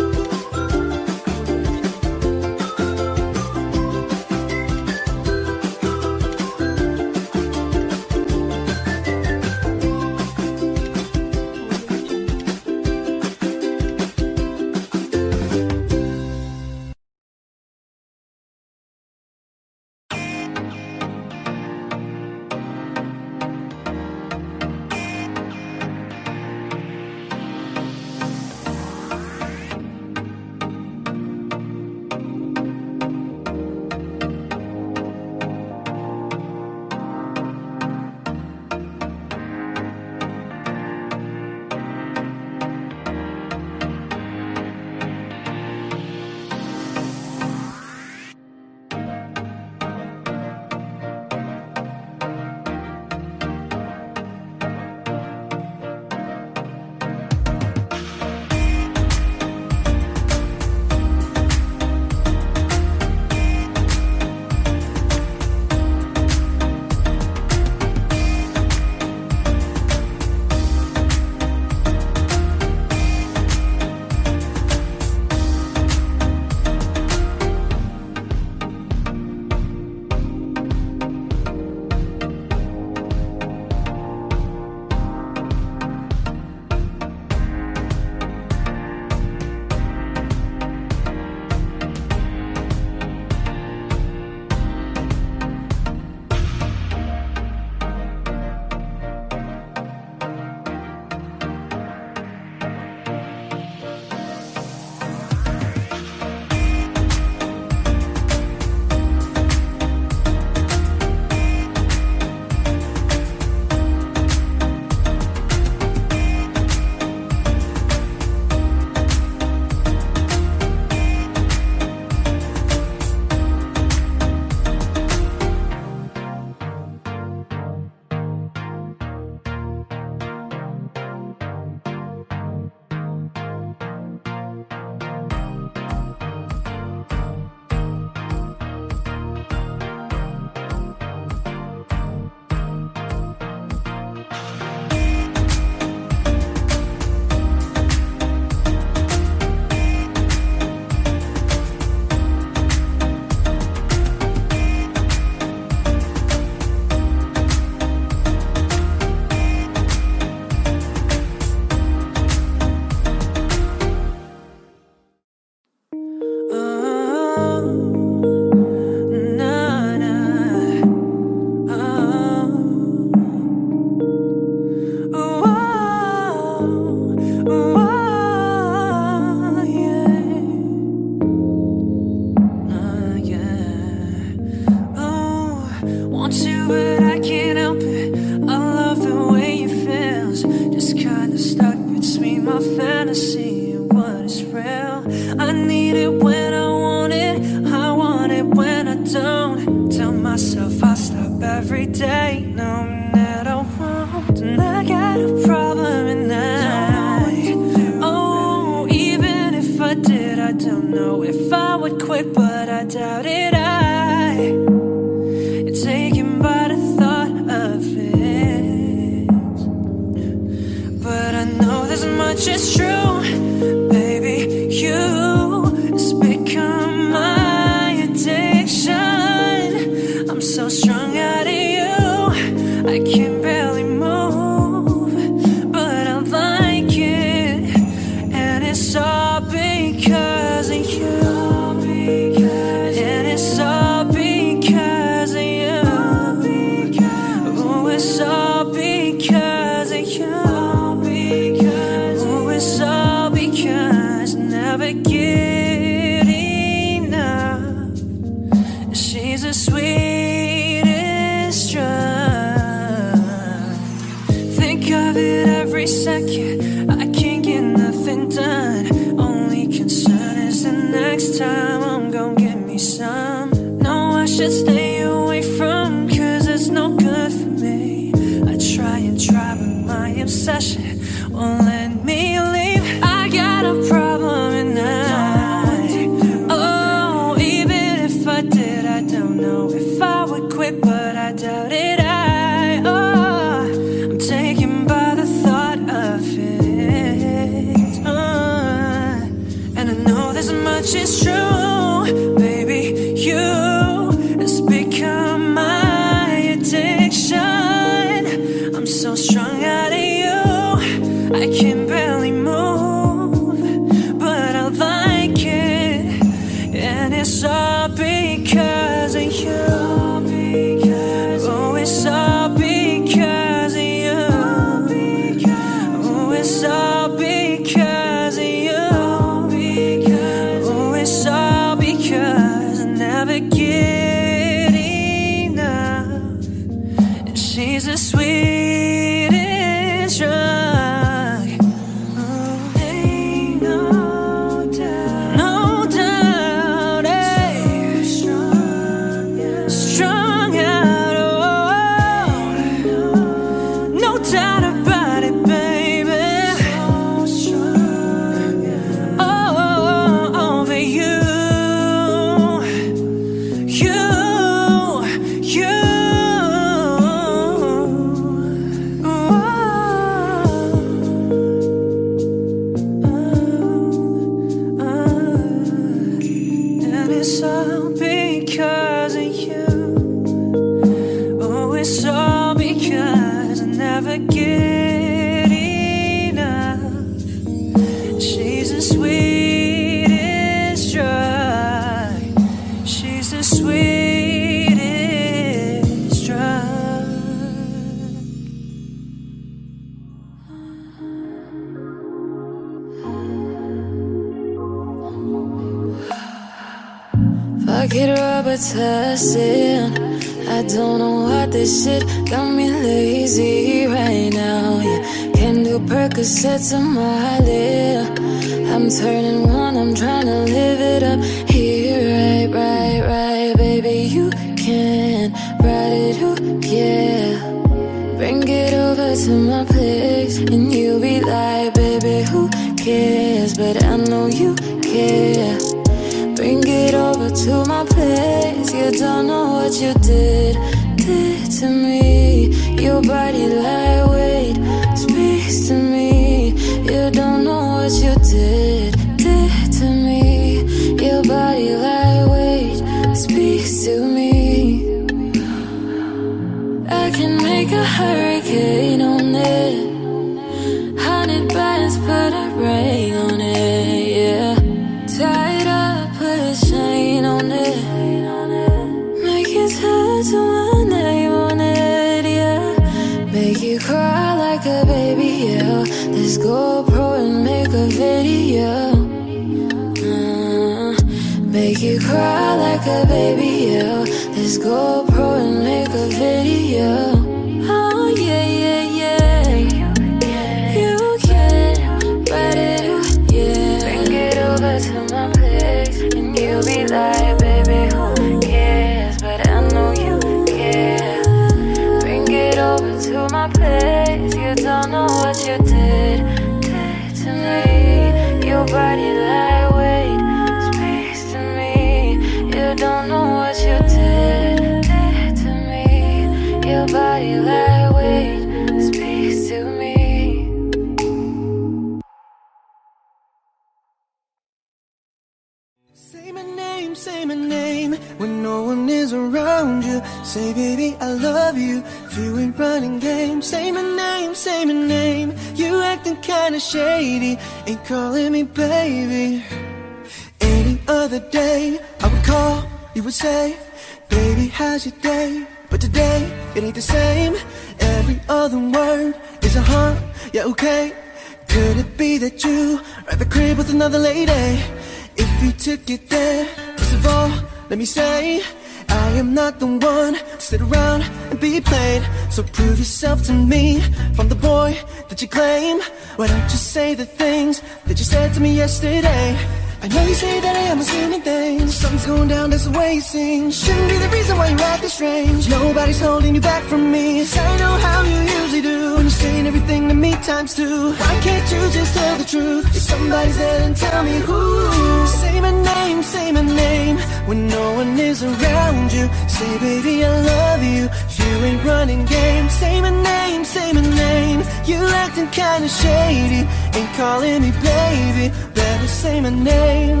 Things that you said to me yesterday? I know you say that I am assuming things. Something's going down, that's the way it seems. Shouldn't be the reason why you act this strange. Nobody's holding you back from me. I know how you usually do. When you're saying everything to me times two. Why can't you just tell the truth? If somebody's there, then tell me who. Say my name, say my name. When no one is around you. Say, baby, I love you. If you ain't running game, say my name, say my name. You acting kinda shady. Ain't calling me baby. Better say my name.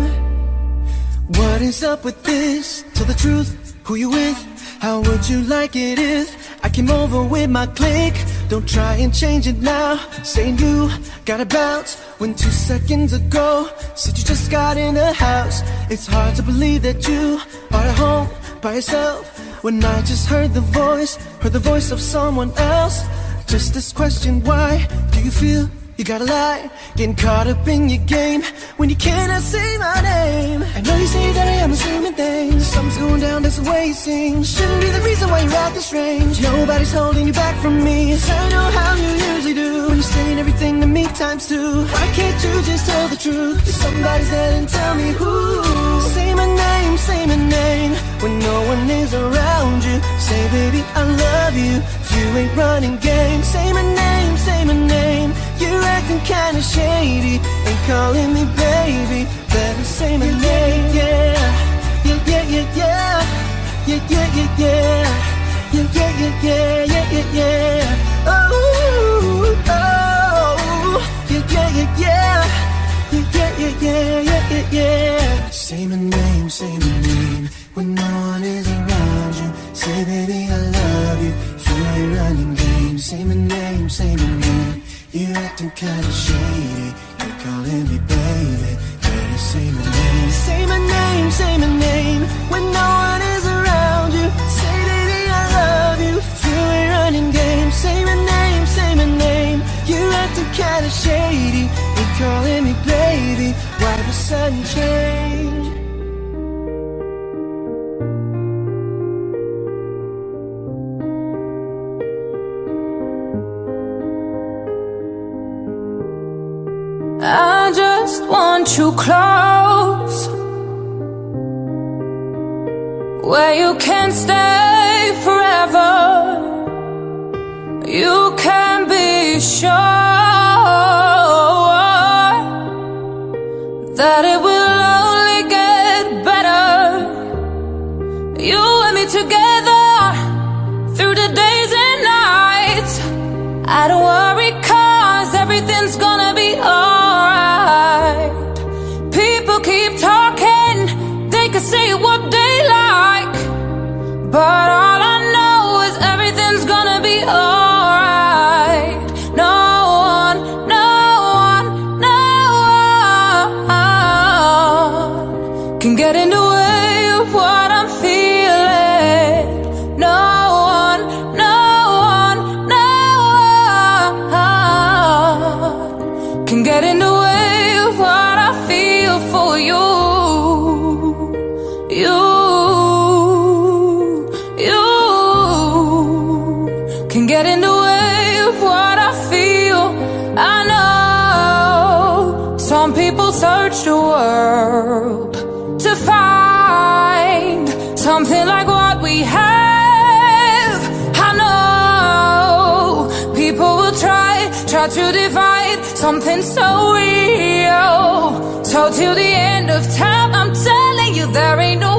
What is up with this? Tell the truth, who you with? How would you like it if I came over with my clique? Don't try and change it now. Saying you gotta bounce when two seconds ago said you just got in the house. It's hard to believe that you are at home by yourself. When I just heard the voice, heard the voice of someone else. Just this question, why do you feel you gotta lie? Getting caught up in your game when you cannot say my name. I know you say that I am assuming things. Something's going down, that's the way it seems. Shouldn't be the reason why you're out this range. Nobody's holding you back from me. Yes, I know how you usually do. When you're saying everything to me times two. Why can't you just tell the truth? If somebody's there, then tell me who. Say my name, say my name. When no one is around you. Say, baby, I love you. You ain't running game, say my name, say my name. You're acting kinda shady. Ain't calling me baby. Better say my name, yeah. Yeah, yeah, yeah, yeah. Yeah, yeah, yeah, yeah. Yeah, yeah, yeah, yeah, yeah, yeah, yeah. Oh, oh. Yeah, yeah, yeah, yeah. Yeah, yeah, yeah, yeah, yeah, yeah, yeah. Say my name, say my name. When no one is around you. Say, baby, I love you. If you ain't running games. Say my name, say my name. You acting kinda shady. You're calling me baby. Better say my name. Say my name, say my name. When no one is around you. Say, baby, I love you. If you ain't running games. Say my name, say my name. You acting kinda shady. You're calling me baby. Why the sudden change? I just want you close Where you can stay forever. You can be sure That it will only get better. You and me together Through the days and nights. I don't worry But I something so real. So till the end of time, I'm telling you there ain't no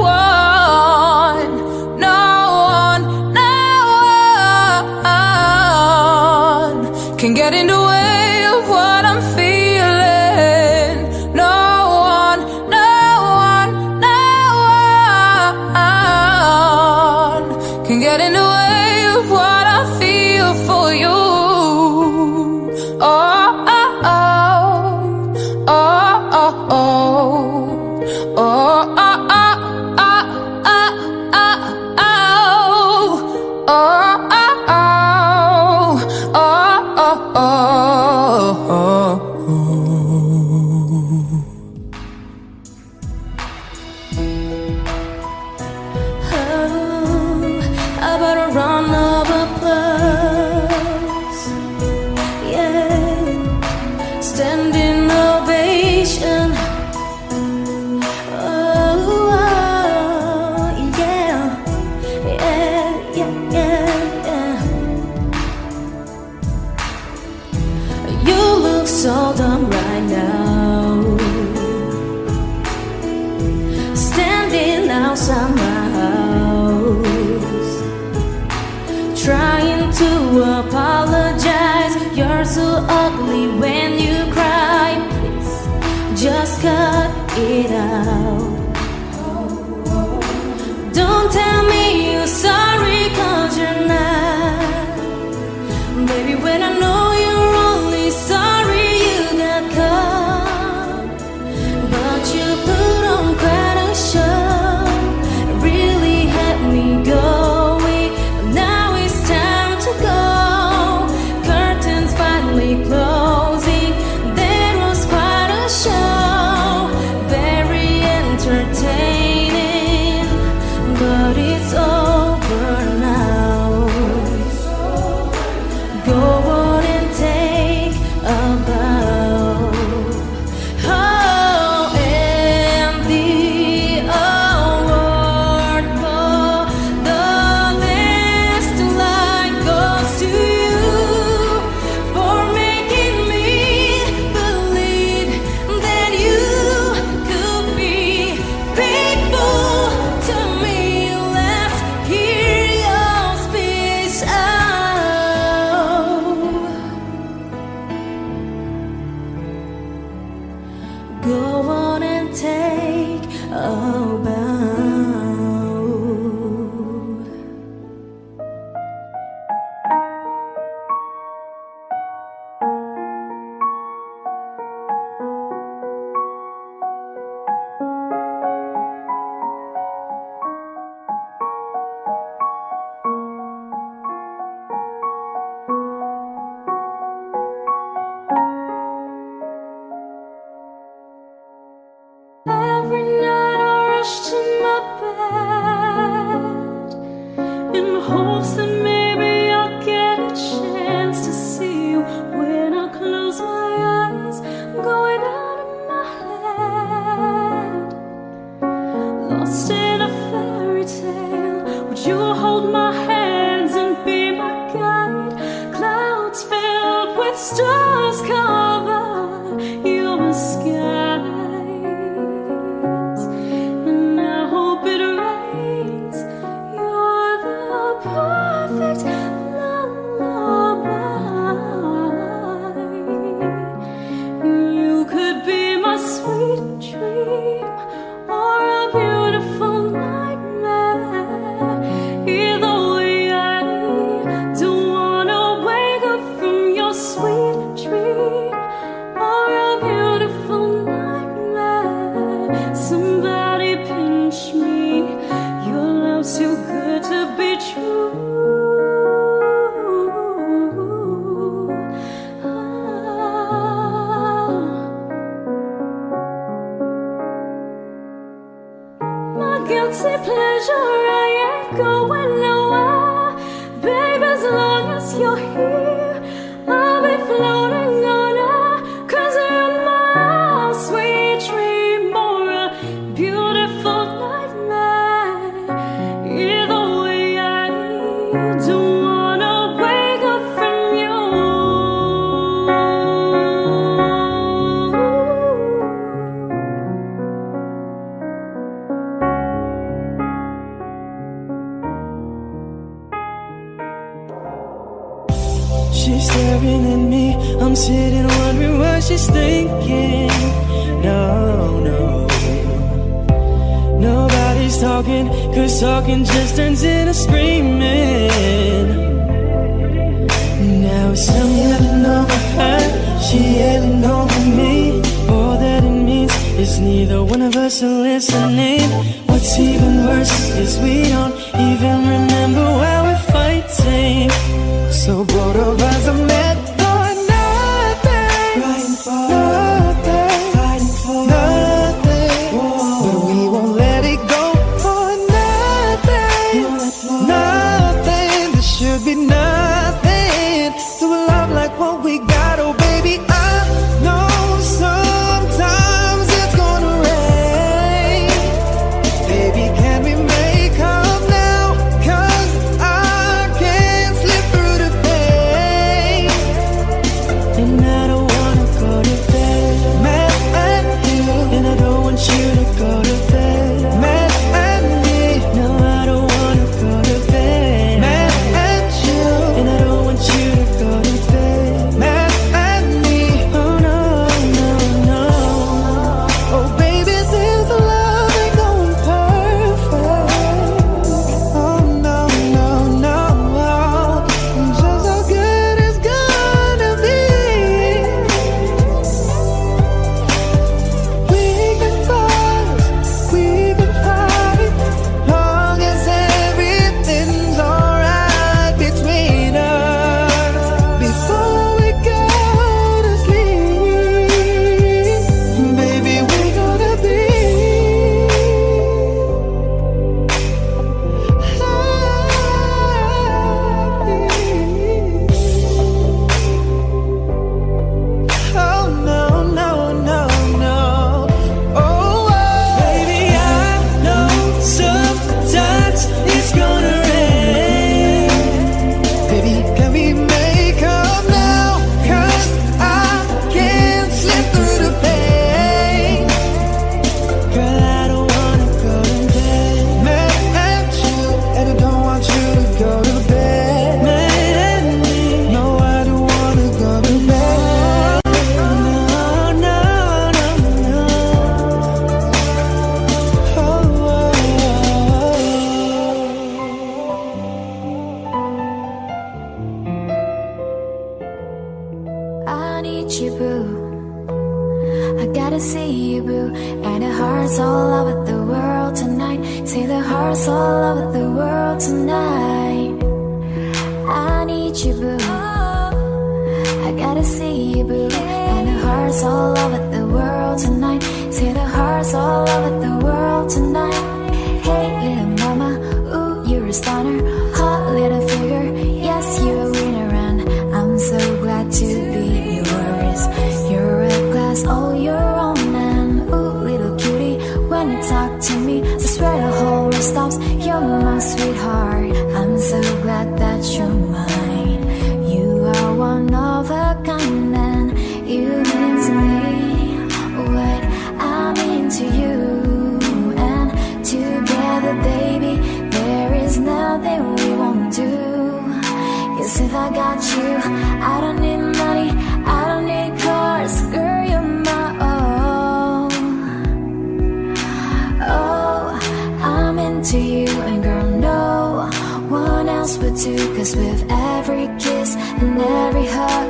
else would do Cause with every kiss and every hug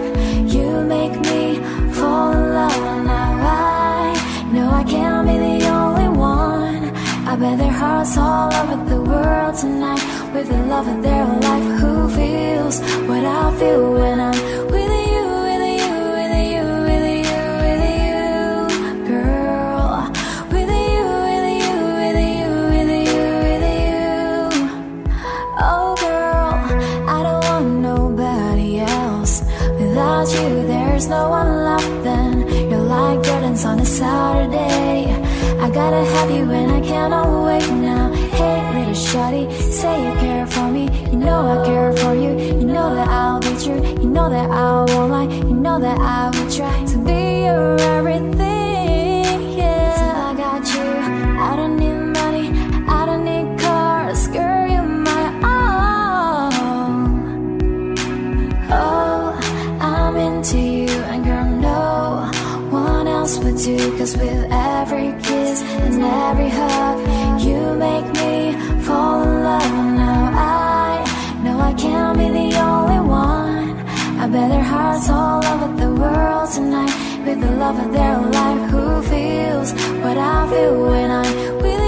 You make me fall in love Now I know I can't be the only one I bet their hearts all over the world tonight With the love of their life Who feels what I feel when I'm with you? there's no one left then. You're like gardens on a Saturday. I gotta have you and I cannot wait now. Hey little shawty, say you care for me. You know I care for you. You know that I'll be true. You know that I won't lie. You know that I will try To be your everything. too Cause with every kiss and every hug You make me fall in love. Now I know I can't be the only one. I bet their hearts all over the world tonight. With the love of their life Who feels what I feel when I'm with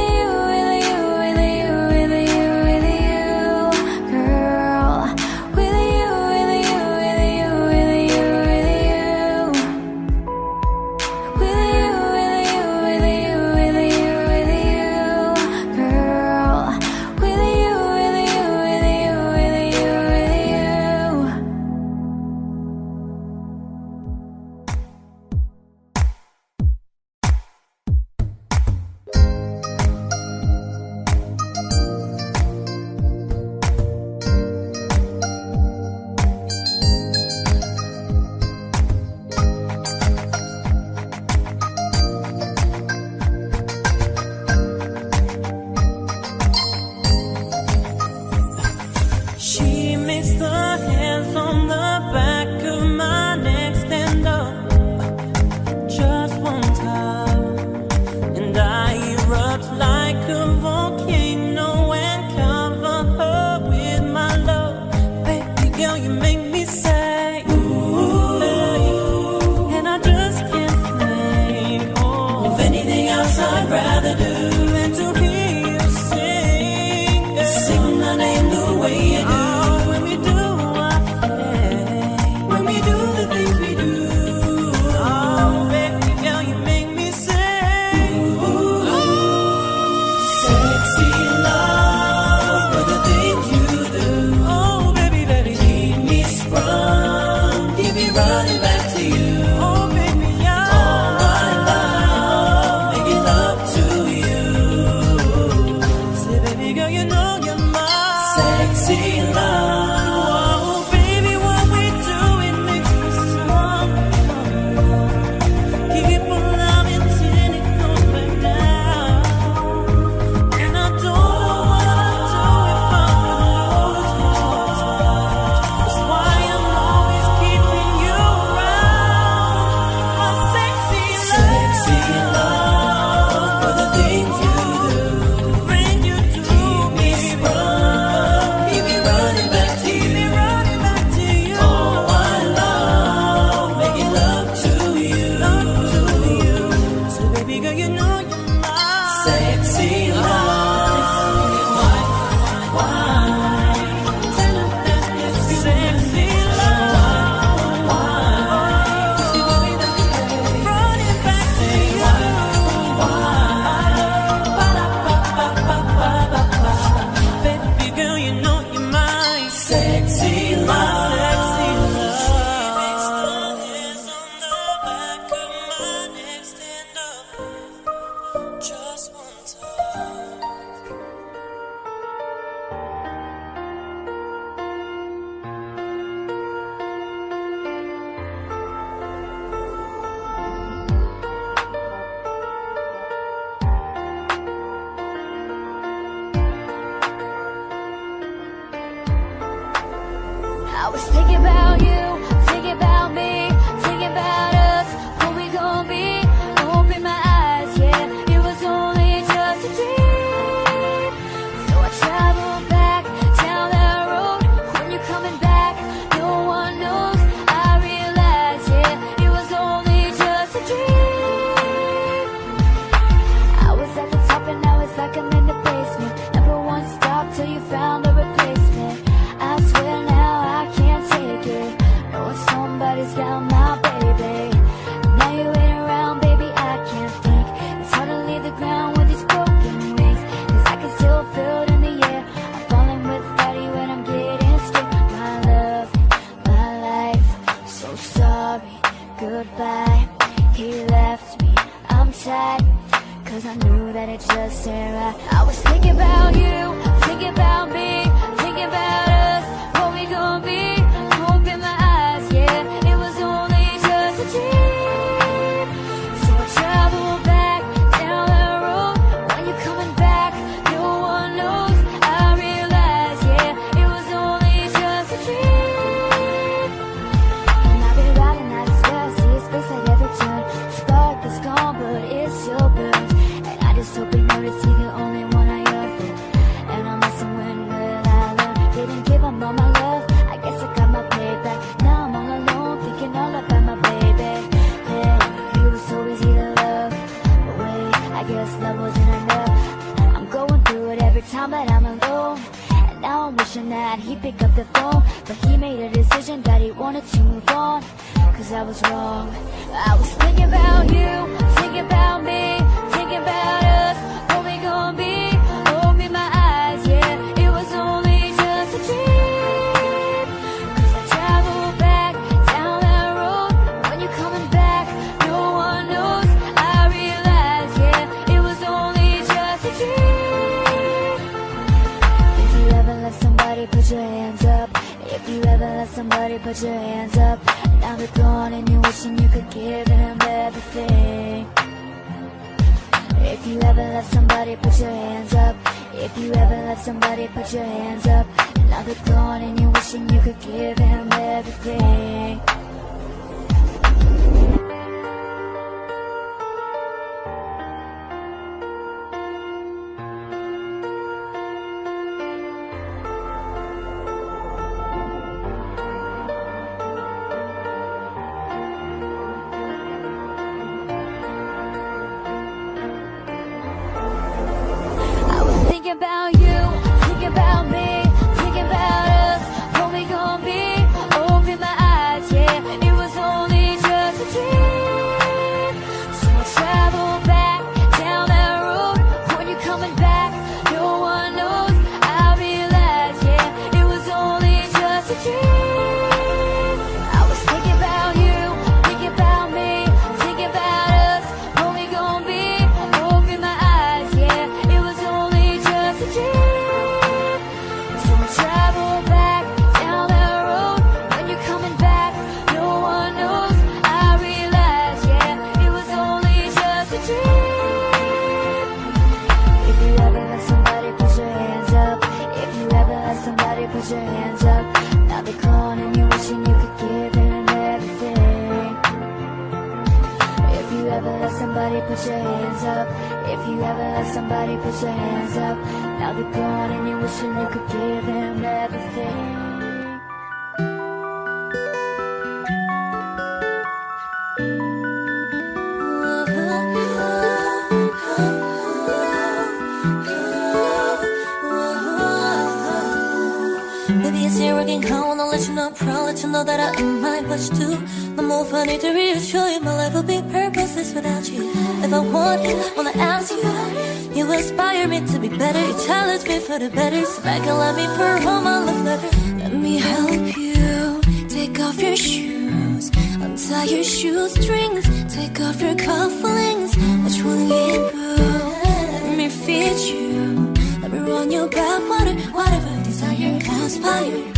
alone Wishing that he'd pick up the phone. But he made a decision that he wanted to move on. Cause I was wrong. I was thinking about you Thinking about me Thinking about us. Somebody put your hands up. Now they're gone and you're wishing you could give them everything. If you ever let somebody, put your hands up. If you ever love somebody, put your hands up. Now they're gone and you're wishing you could give them everything. need to reassure you, my life will be purposeless without you. If I want you, wanna ask you, you inspire me to be better. You challenge me for the better, so back and let me perform my love letter. Let me help you take off your shoes, untie your shoestrings, take off your cufflinks. Which one you Let me feed you, let me run your bath water, whatever desire, inspire.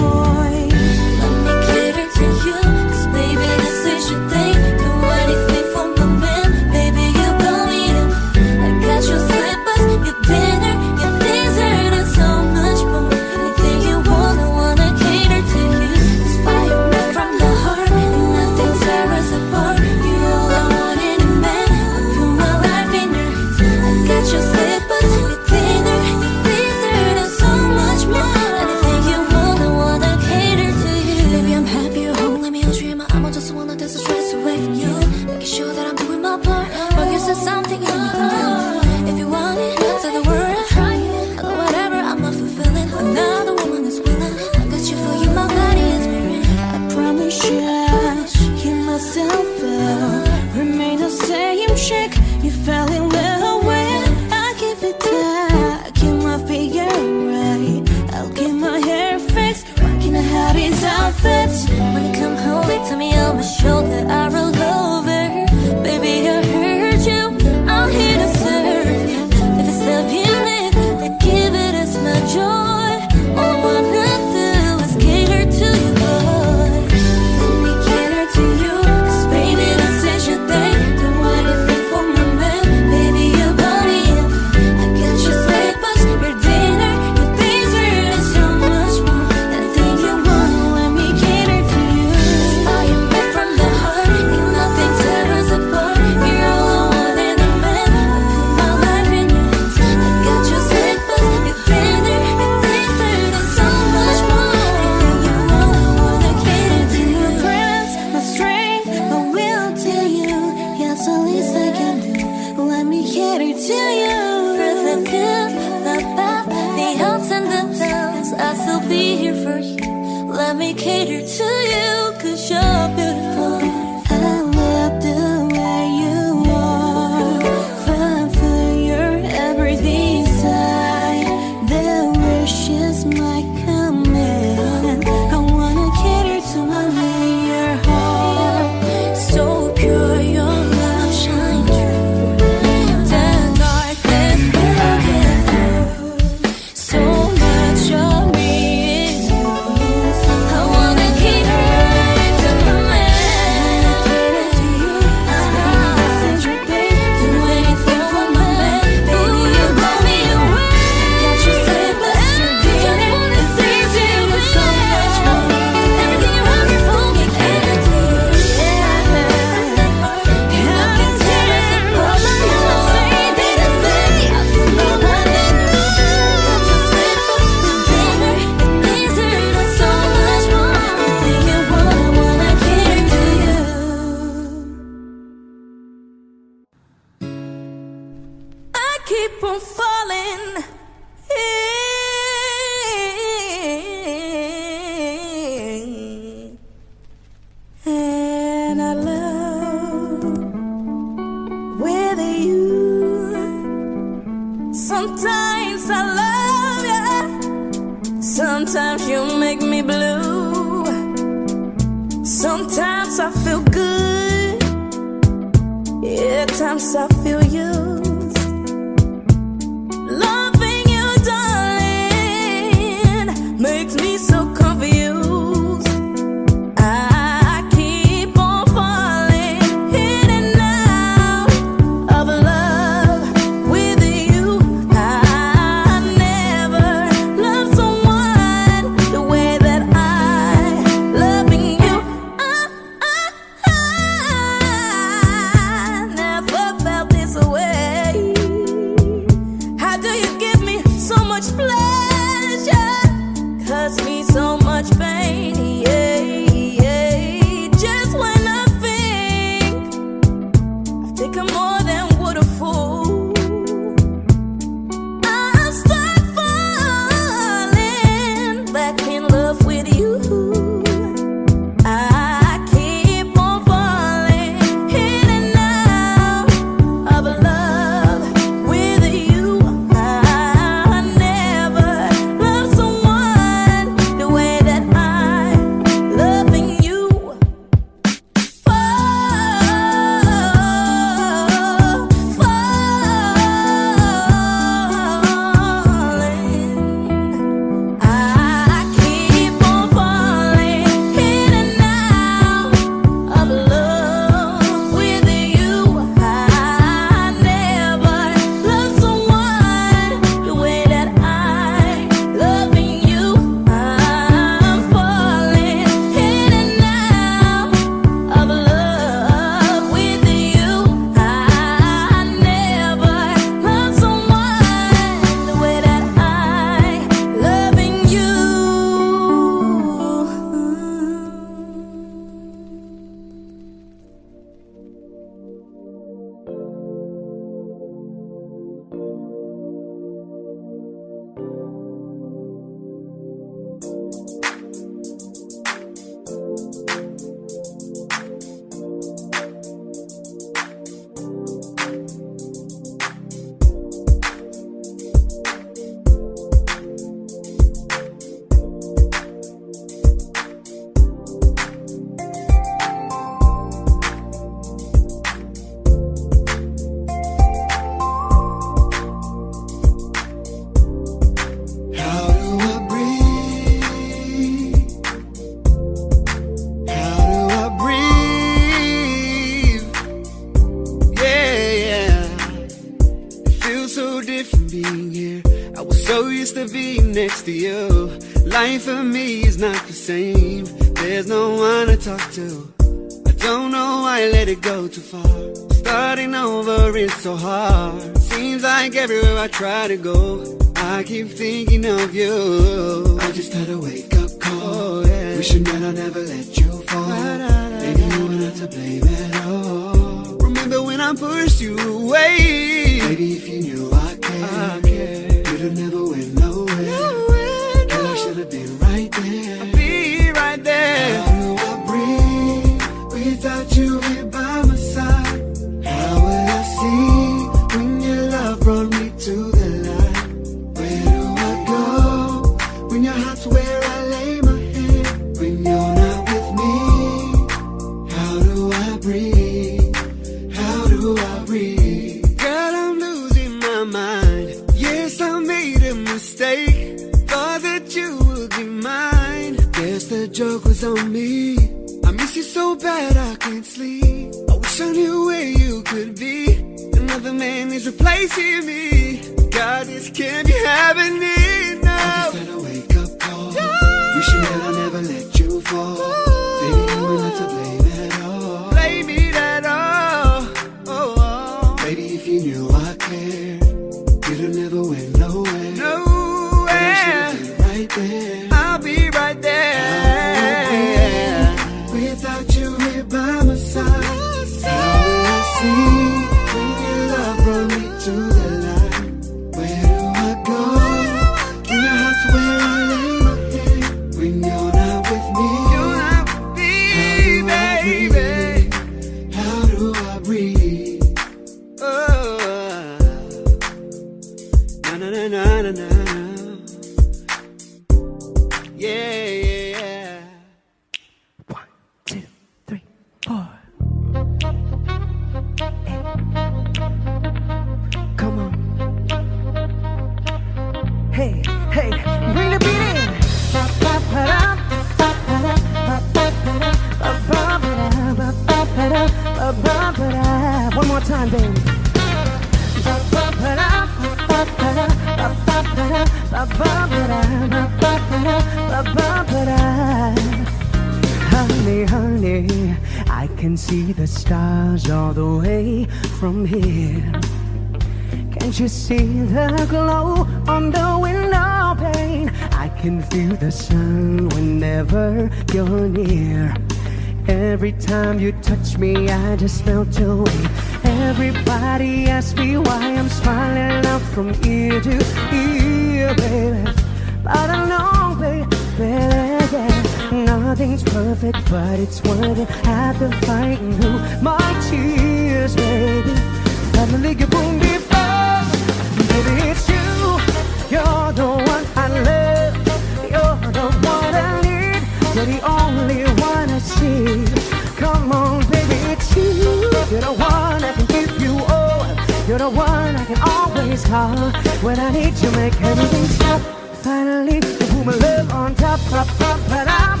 One I can always call when I need you. Make everything stop. Finally, you put my love on top, top, top, but I'm.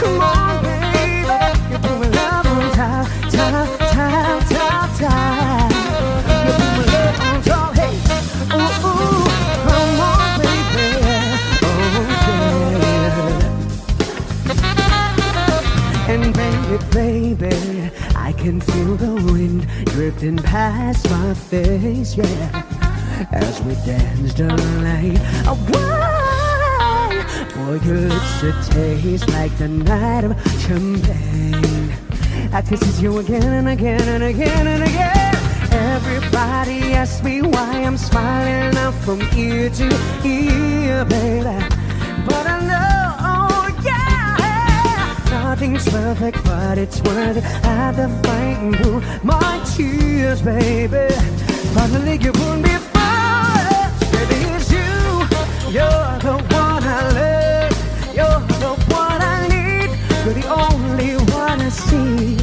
Come on, baby, you put my love on top, top, top, top, top. You put my love on top, hey, ooh, ooh, come on, baby, oh yeah. And baby, baby, can feel the wind drifting past my face, yeah. As we dance the night away, boy, your lips it taste like the night of champagne. I kisses you again and again and again and again. Everybody asks me why I'm smiling up from ear to ear, baby. Nothing's perfect, but it's worth it. After fighting through my tears, baby. Finally, you put me first, baby. It's you. You're the one I love. You're the one I need. You're the only one I see.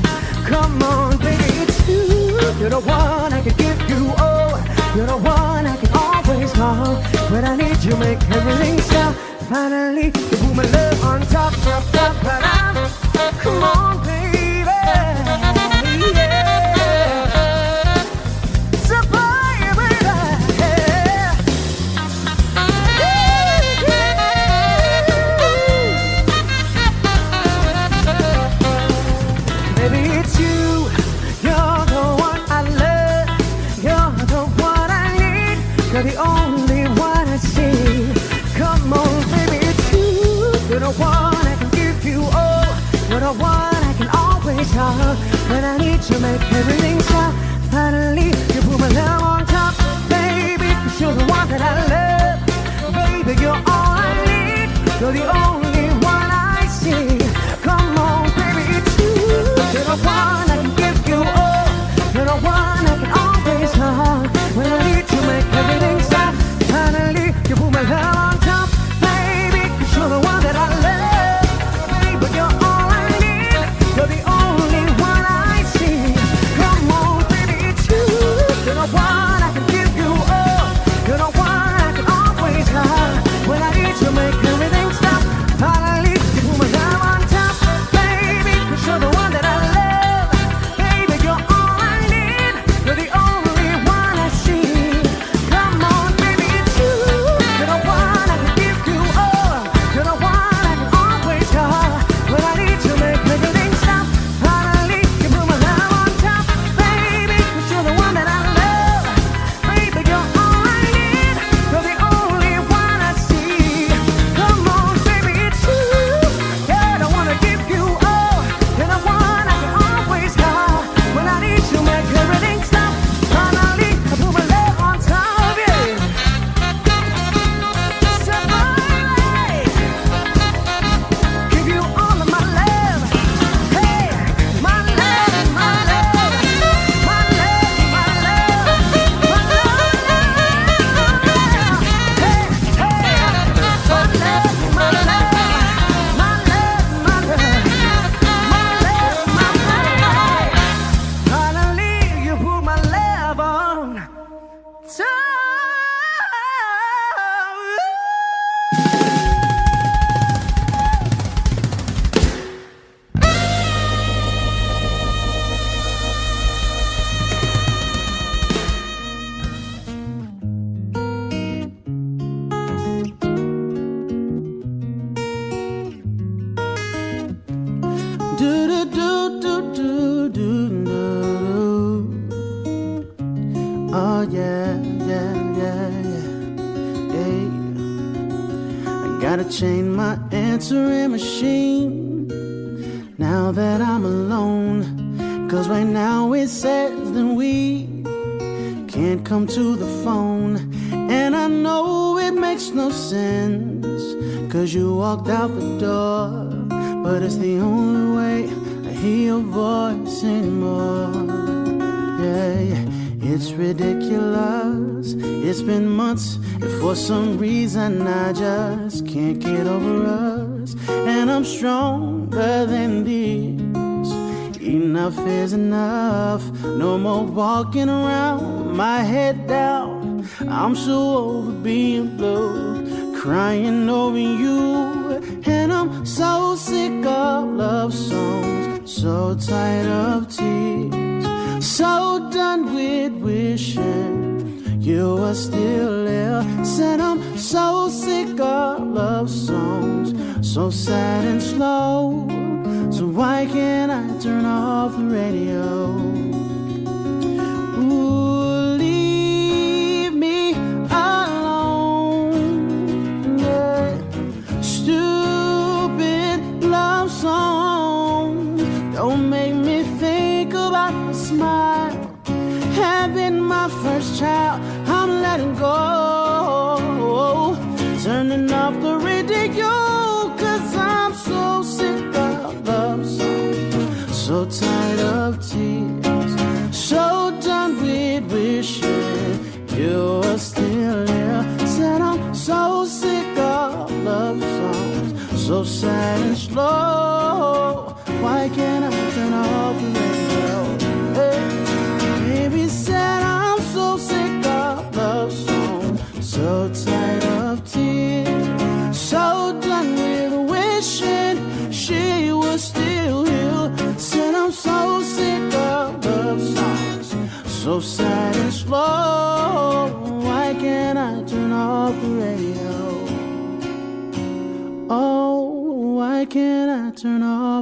Come on, baby, it's you. You're the one I can give you all. You're the one I can always call. When I need you, make everything stop. Finally, you put my love on top, top, top, but. Come on, always. When I need you, make everything stop. Finally, you put my love on top, baby. you you're the one that I love. Baby, you're all I need. You're the only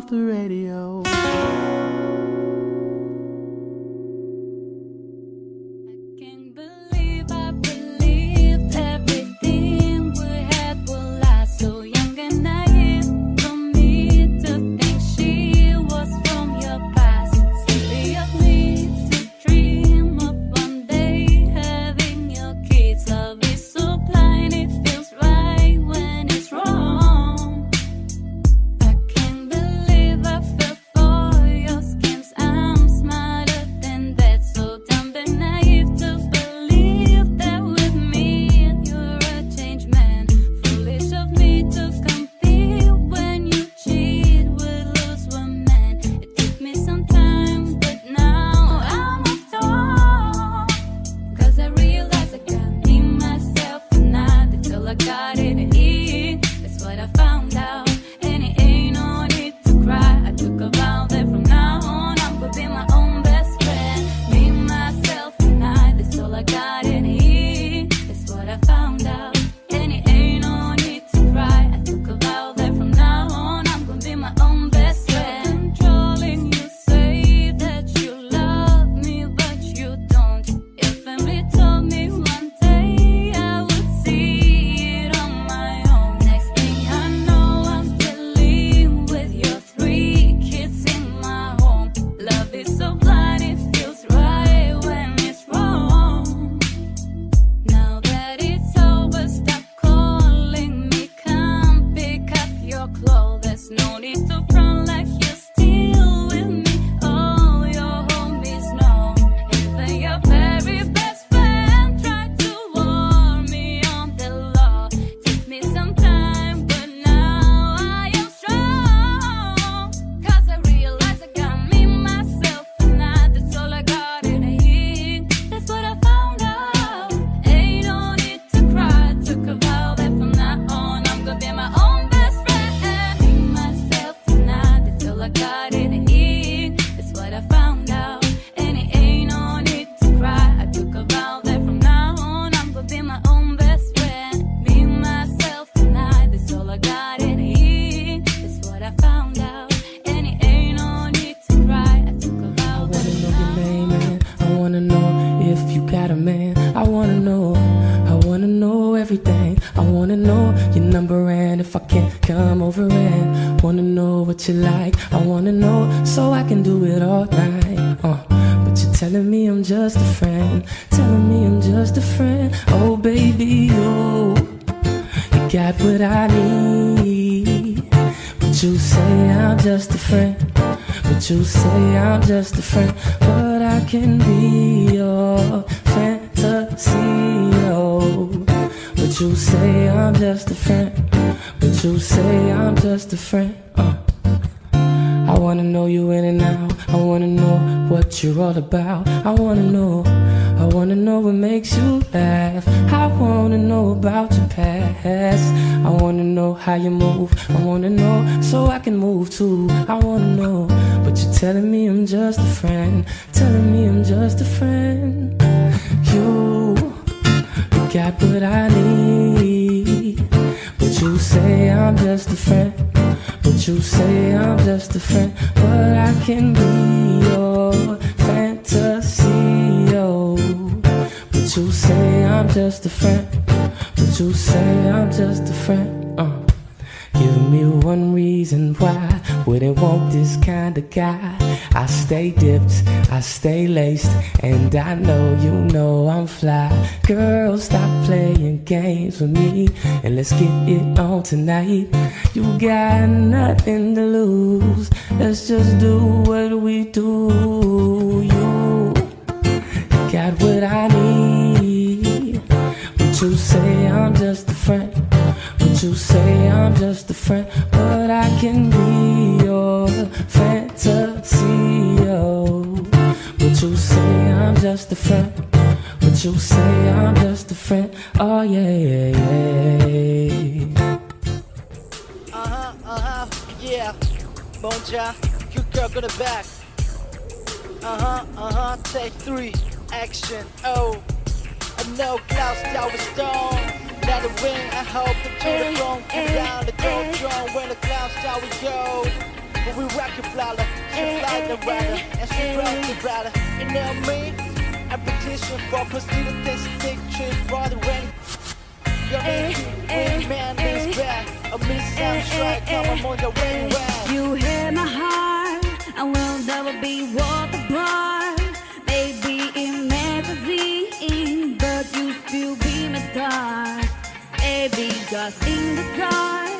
off the radio? stay dipped, I stay laced, and I know you know I'm fly. Girl, stop playing games with me and let's get it on tonight. You got nothing to lose, let's just do what we do. You got what I need. but you say I'm just you say I'm just a friend, but I can be your fantasy. Oh, but you say I'm just a friend. But you say I'm just a friend. Oh yeah, yeah, yeah. Uh huh, uh huh, yeah. Bonjour, you girl gonna back. Uh huh, uh huh. Take three, action. Oh, I know clouds, tower stone. Now the ring, I hope to the throne, and down the throne, throne. When the clouds start we go, but we rock your flower, she fly the rider, and she brought the rider. And now me? I petition for positive things, take trip, brother, you're man back. Miss the way. You hear my heart, I will never be walked apart. Just in the car.